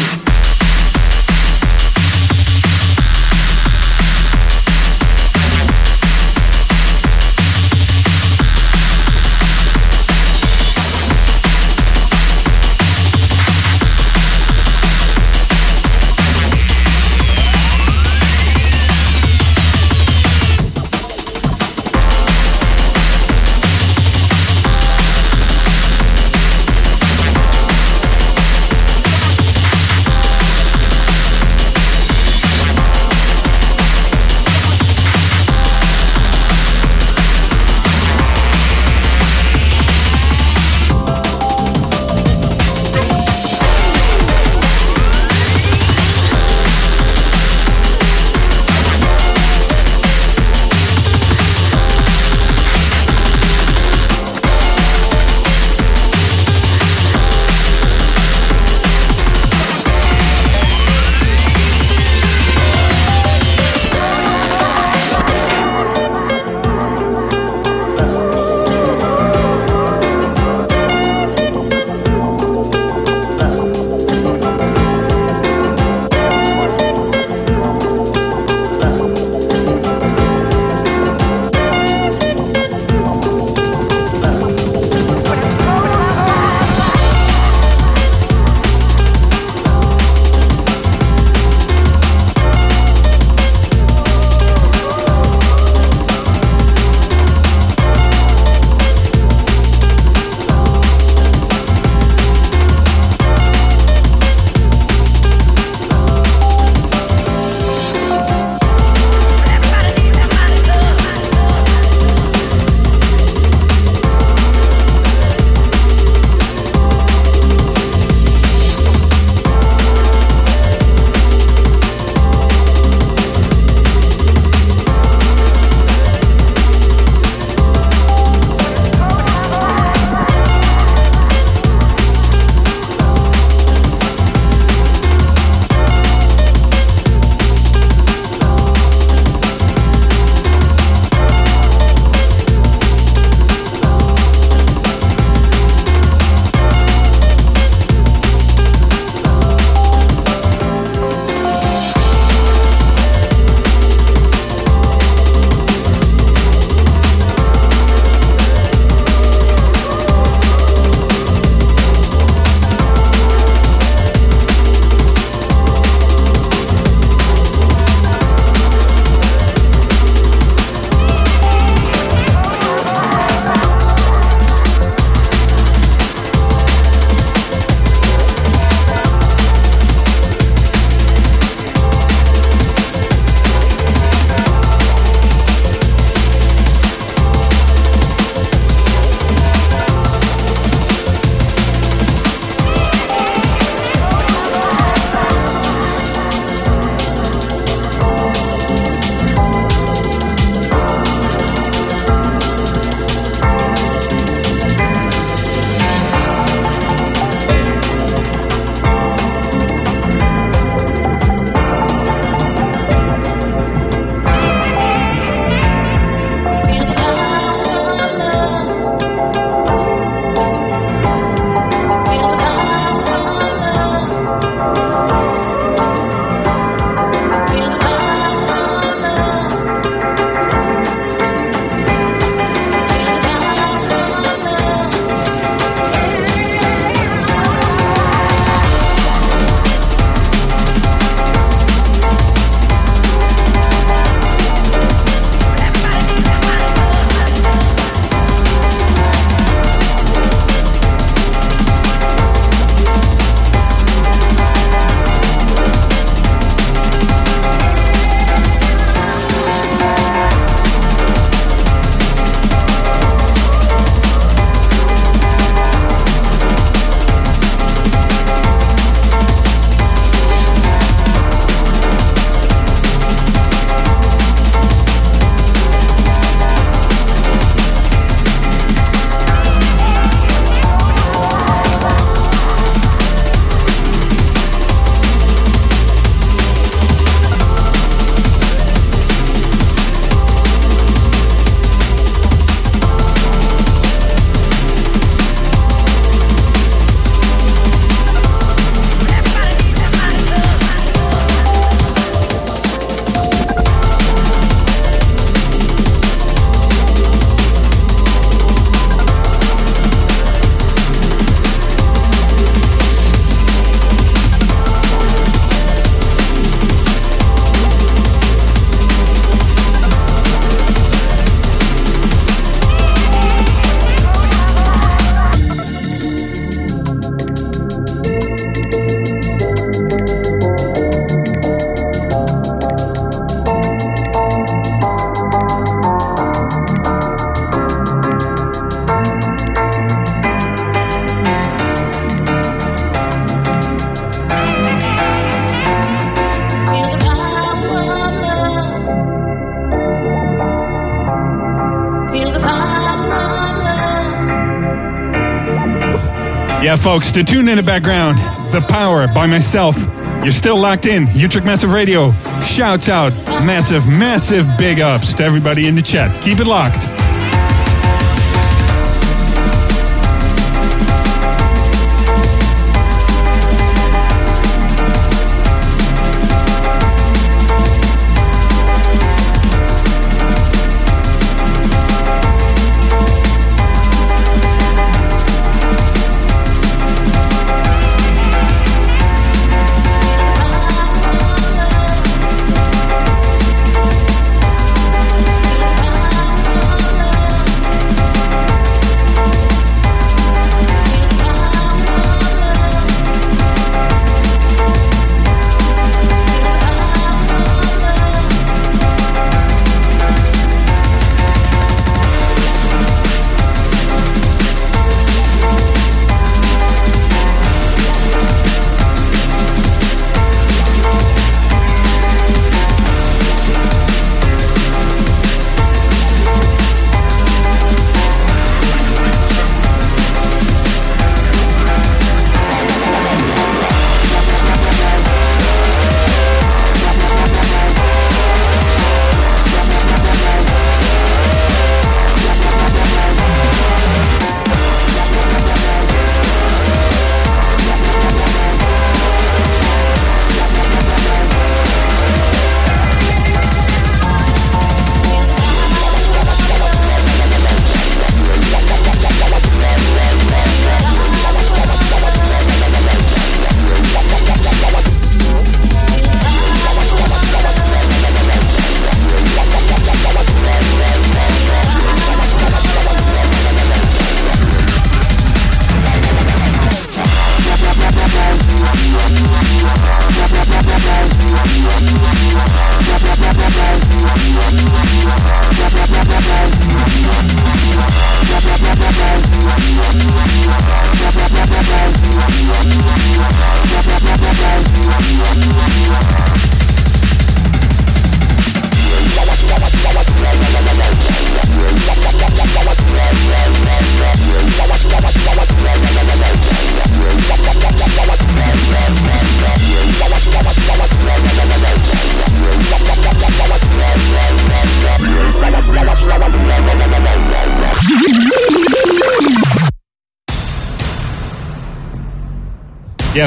Folks, tune in the background, The Power by myself. You're still locked in. Utrecht Massive Radio. Shouts out, massive, massive big ups to everybody in the chat. Keep it locked.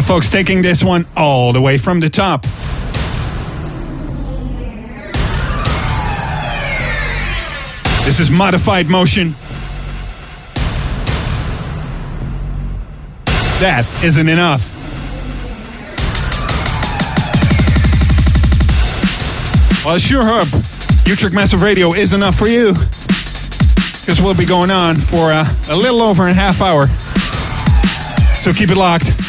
Yeah, folks, taking this one all the way from the top. This is modified motion. That isn't enough. Well, sure hope Utrecht Massive Radio is enough for you. Because we'll be going on for uh, a little over a half hour. So keep it locked.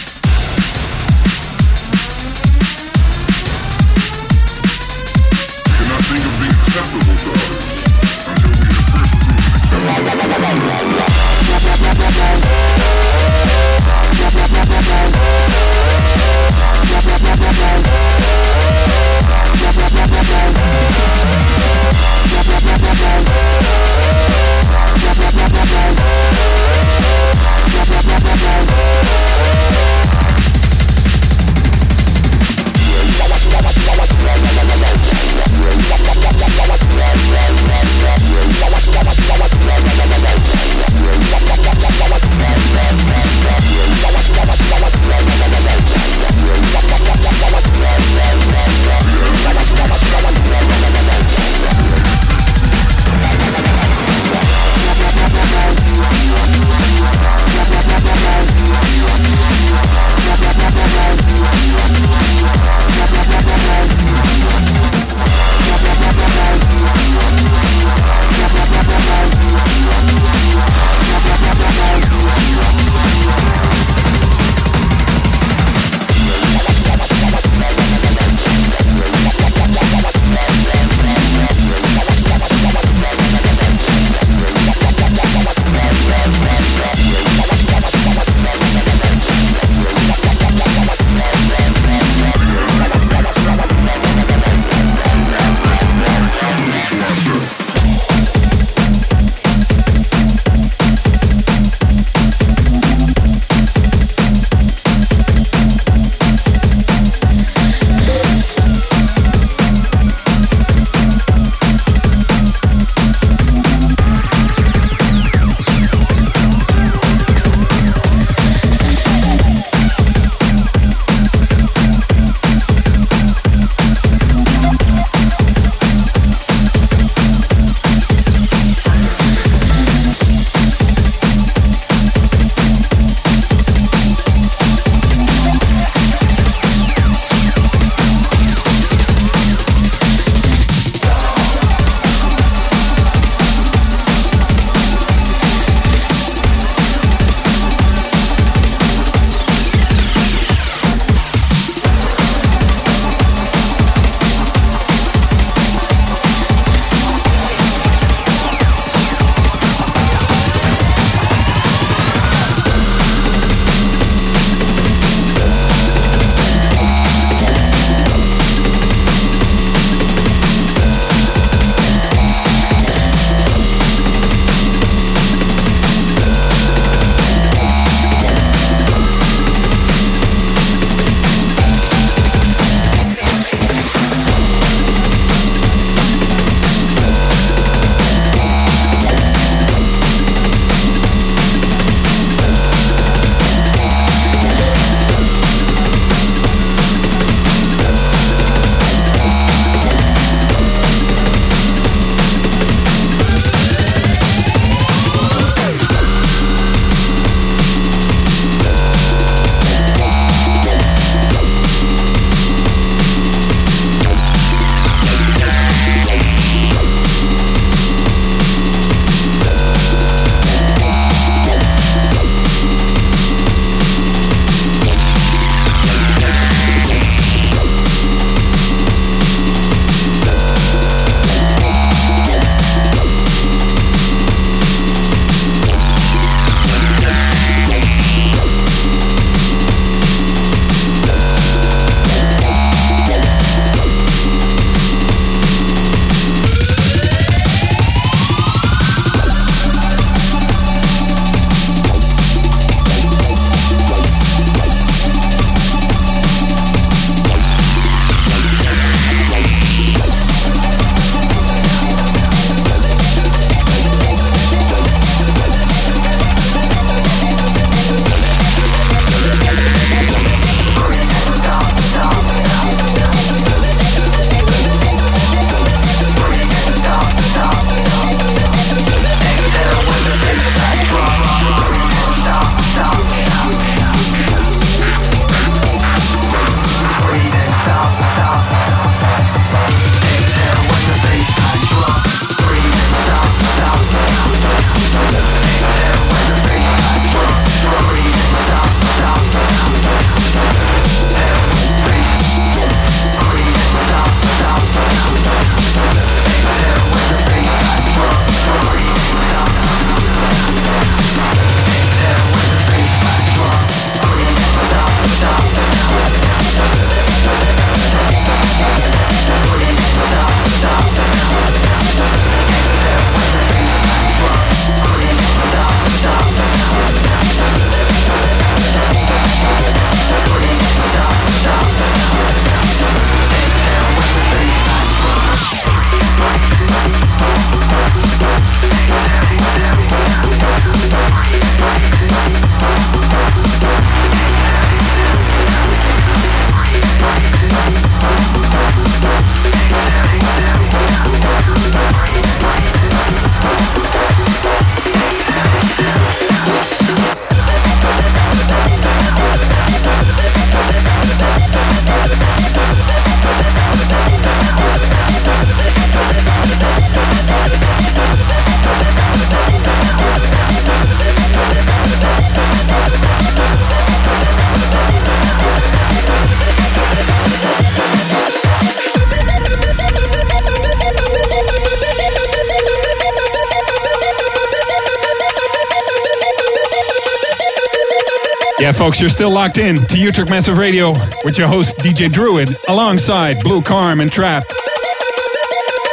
Folks, you're still locked in to Utrecht Massive Radio with your host, DJ Druid, alongside Blue Carm and Trap.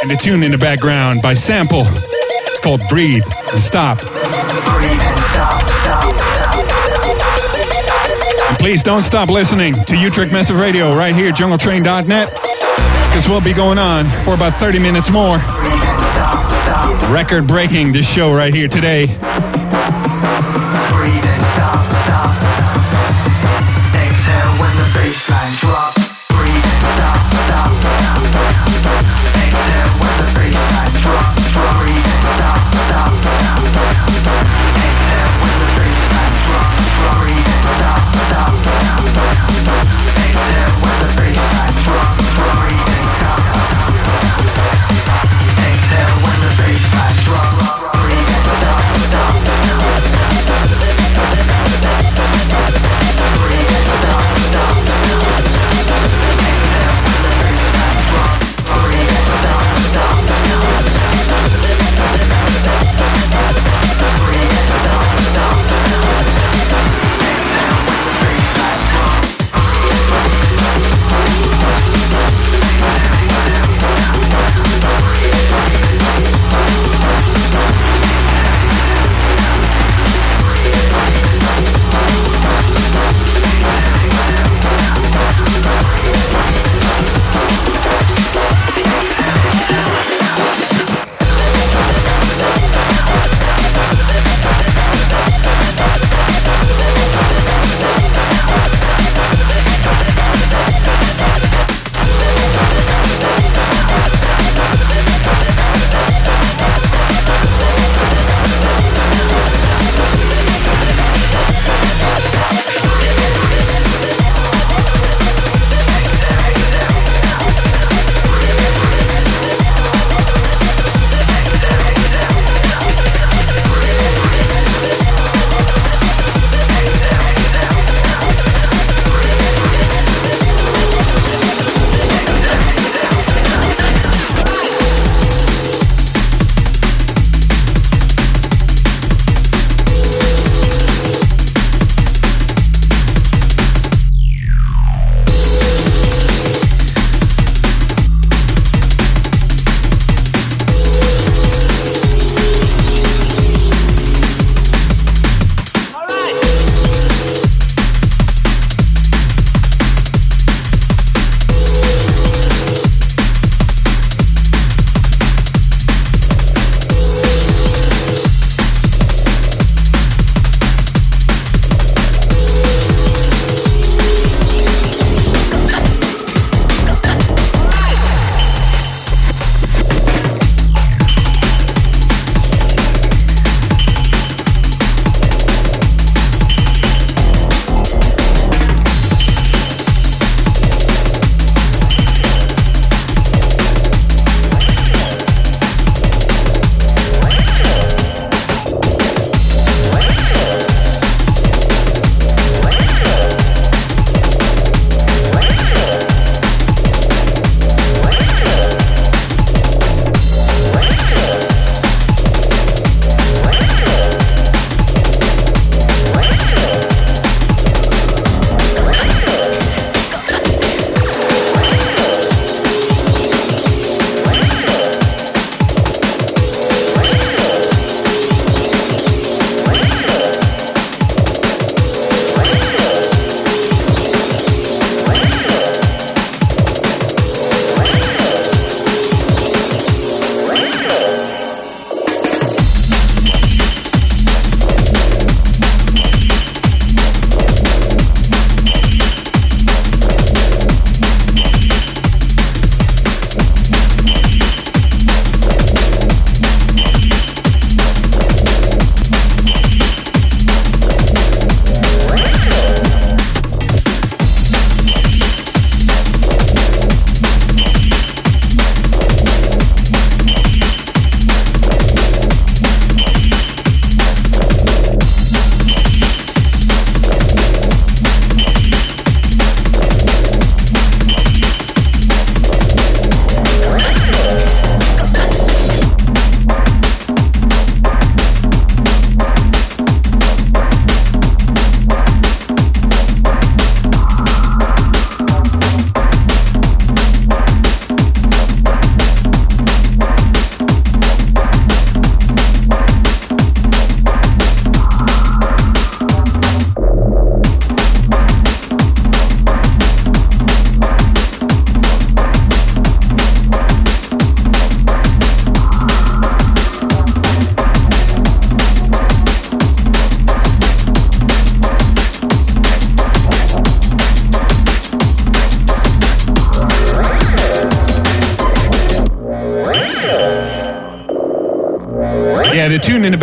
And the tune in the background by Sample. It's called Breathe and Stop. And please don't stop listening to Utrecht Massive Radio right here, jungletrain.net, because we'll be going on for about 30 minutes more. Record breaking this show right here today. Breathe and stop, stop.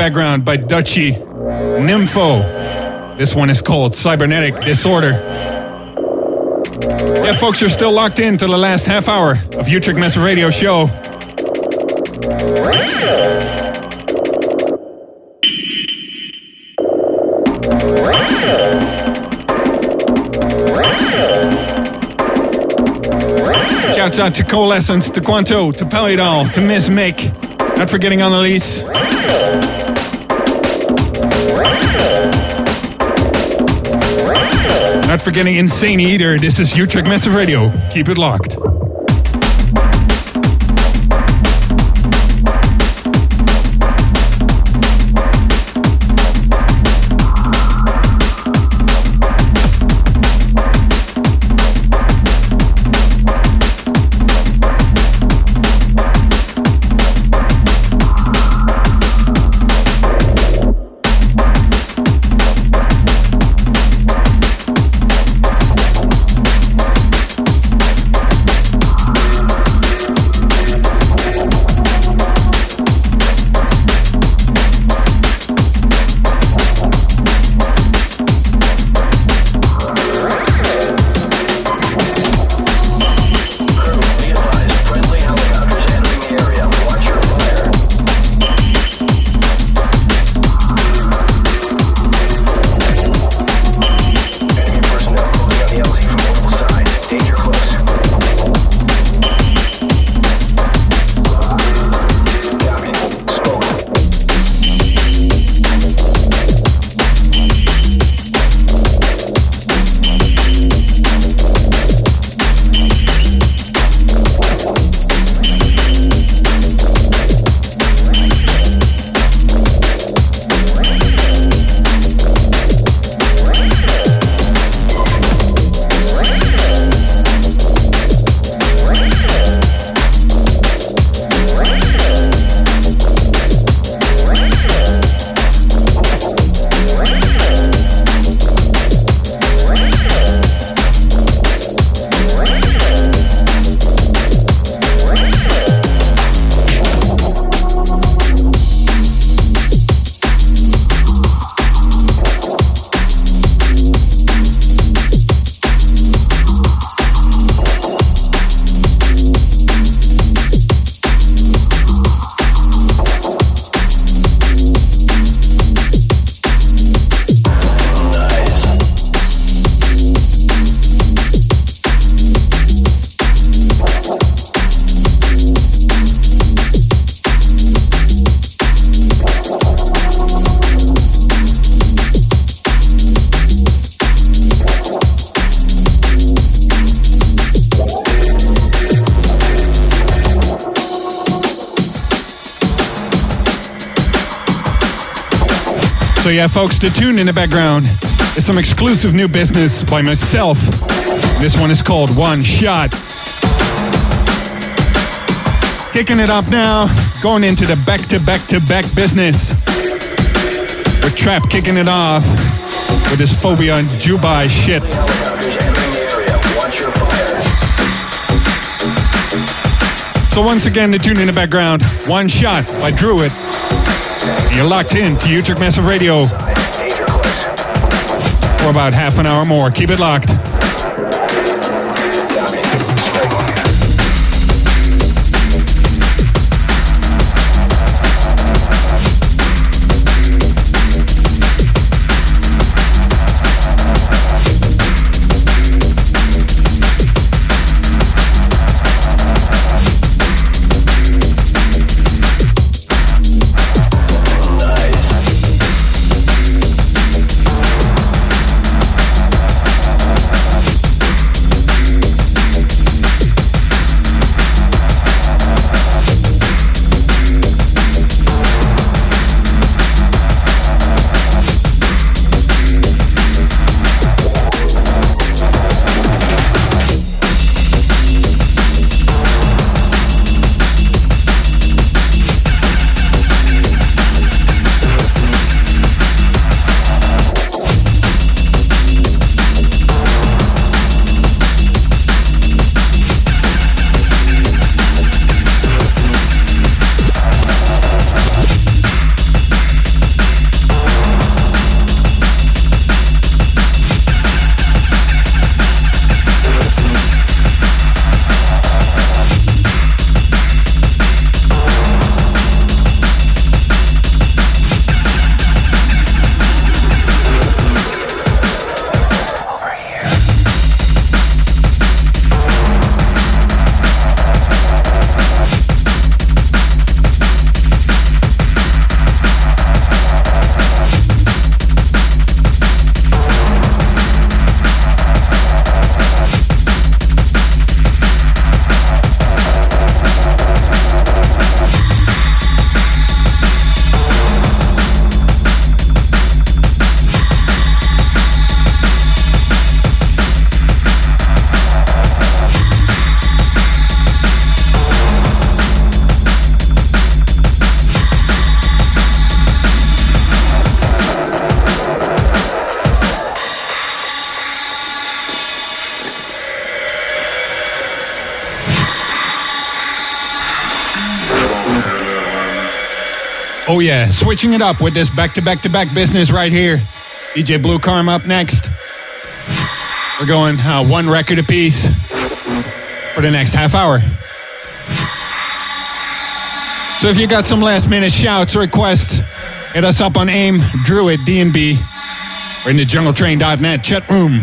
Background by Dutchy Nympho. This one is called Cybernetic Disorder. Yeah, folks, you're still locked in to the last half hour of Utrecht Massive Radio Show. Shouts out to Coalescence, to Quanto, to Palidol, to Miss Mick. Not forgetting Annalise. Not forgetting Insane Eater. This is Utrecht Massive Radio. Keep it locked. Yeah, folks, the tune in the background is some exclusive new business by myself. This one is called One Shot. Kicking it up now, going into the back to back to back business. With Trap kicking it off with this phobia and Dubai shit. So once again, the tune in the background, One Shot by Druid. You're locked in to Utrecht Massive Radio for about half an hour more. Keep it locked. Oh yeah, switching it up with this back to back to back business right here. DJ Blue Karma up next. We're going uh, one record apiece for the next half hour. So if you got some last minute shouts or requests, hit us up on AIM, Druid, DNB, or in the jungletrain.net chat room.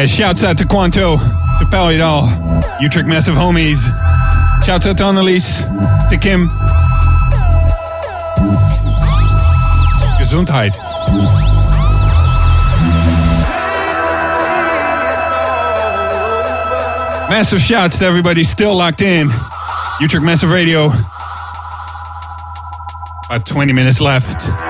Yeah, shouts out to Quanto, to Pelidol, Utrecht Massive Homies. Shouts out to Annelies, to Kim. Gesundheit. Massive shouts to everybody still locked in. Utrecht Massive Radio. About 20 minutes left.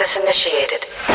Analysis initiated.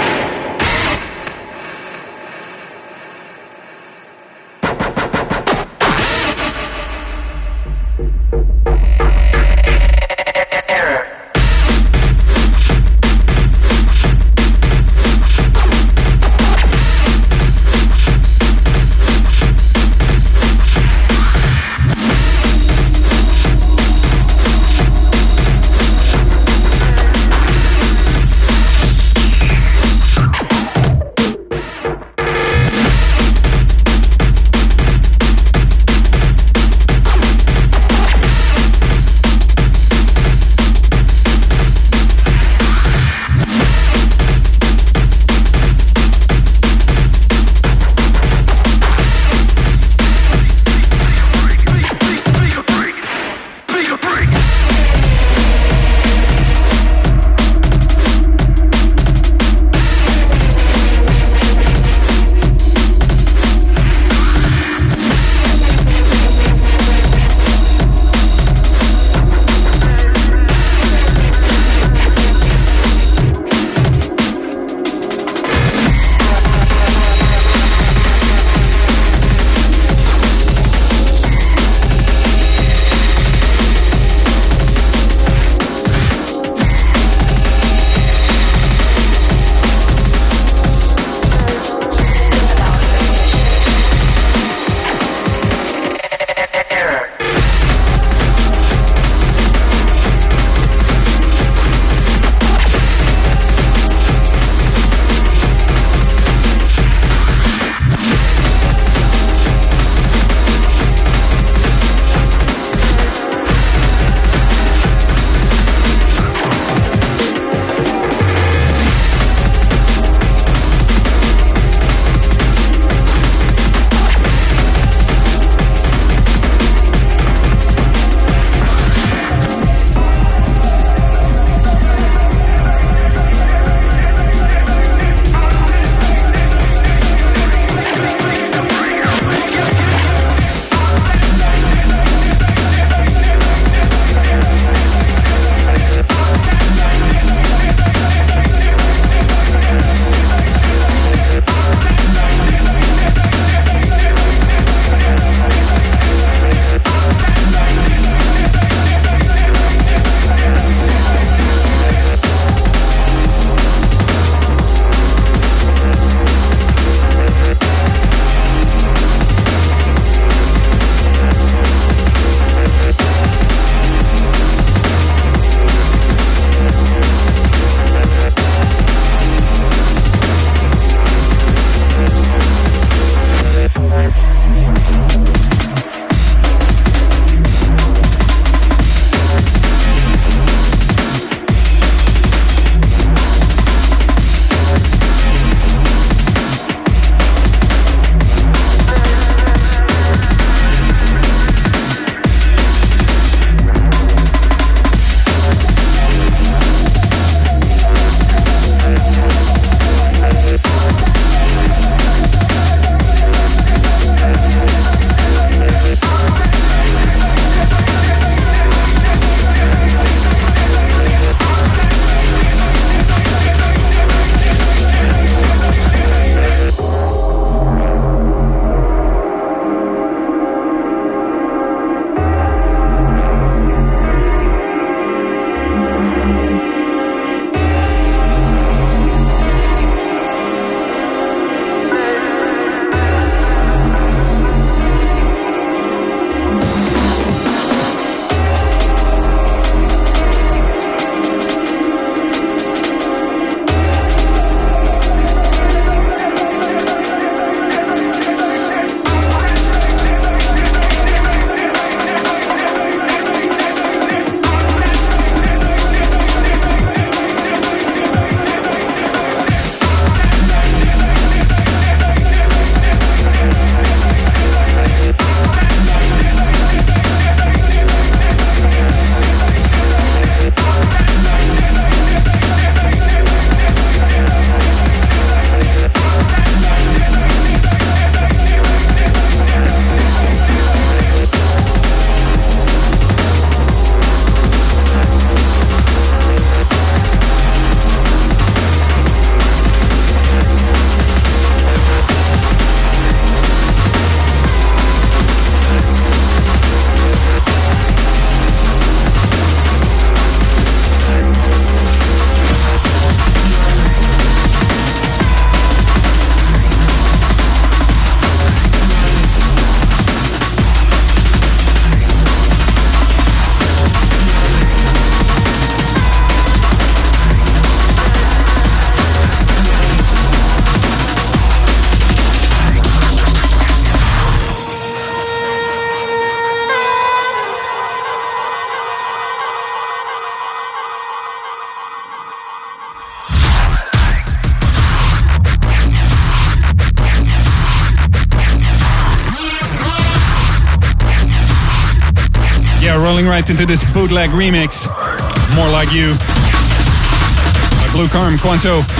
Into this bootleg remix. More Like You. By Blue Karma Quanto.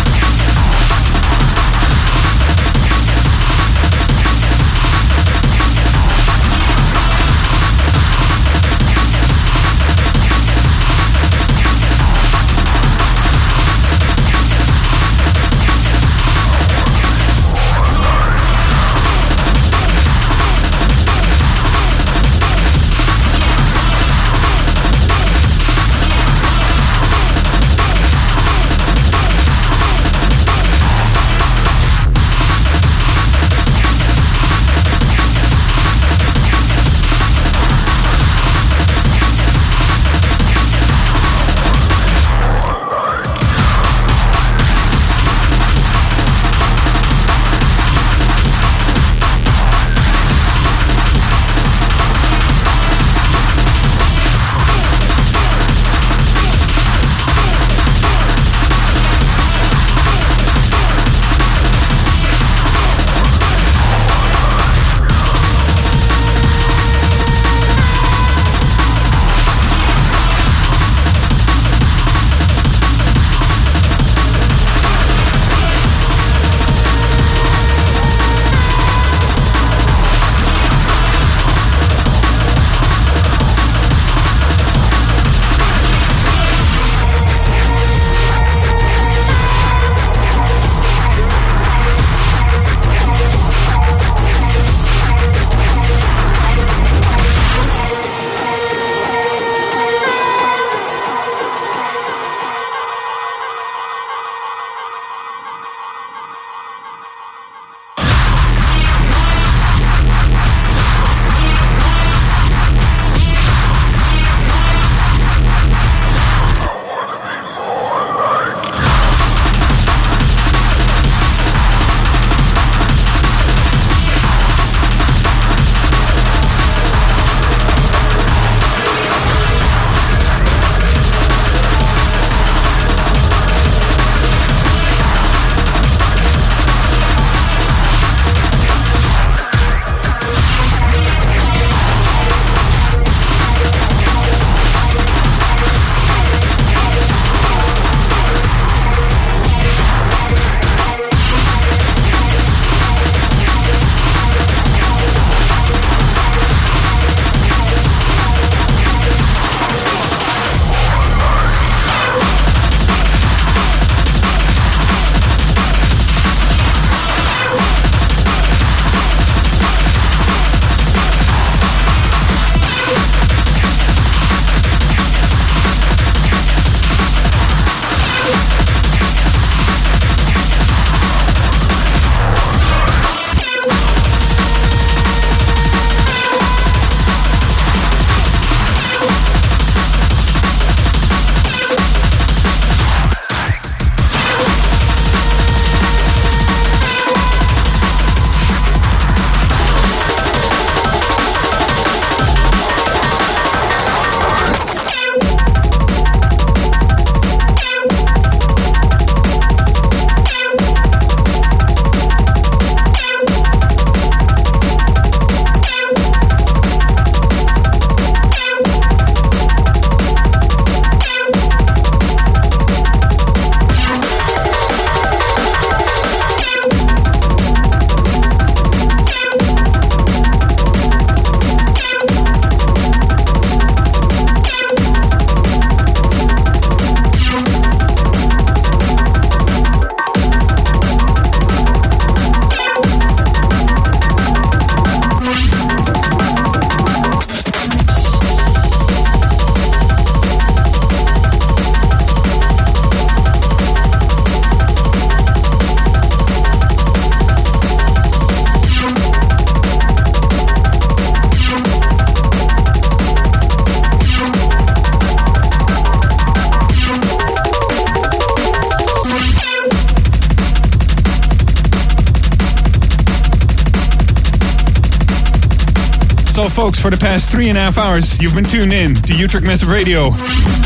For the past three and a half hours, you've been tuned in to Utrecht Massive Radio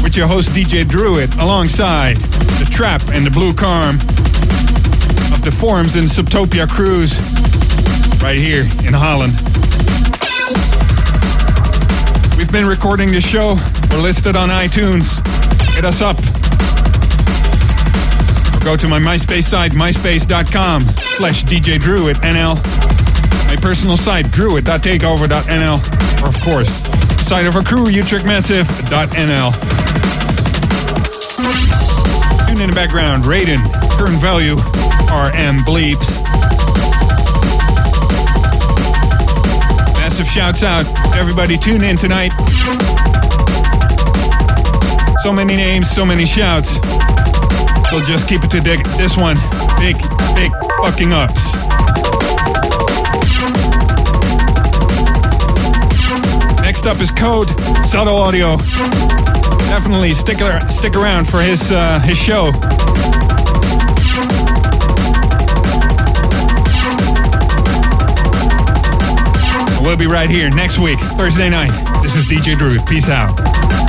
with your host DJ Druid alongside the Trap and the Blue Karma of the Forums and Subtopia Cruise right here in Holland. We've been recording this show. We're listed on iTunes. Hit us up. Or go to my MySpace site, myspace.com slash DJ at NL. My personal site, druid.takeover.nl. Or of course, site of our crew, utrechtmassive.nl. Tune in the background, Raiden, current value, RM bleeps. Massive shouts out everybody tune in tonight. So many names, so many shouts. So just keep it to this one. Big, big fucking ups. Next up is Code, Subtle Audio. Definitely stick, stick around for his, uh, his show. We'll be right here next week, Thursday night. This is DJ Druid. Peace out.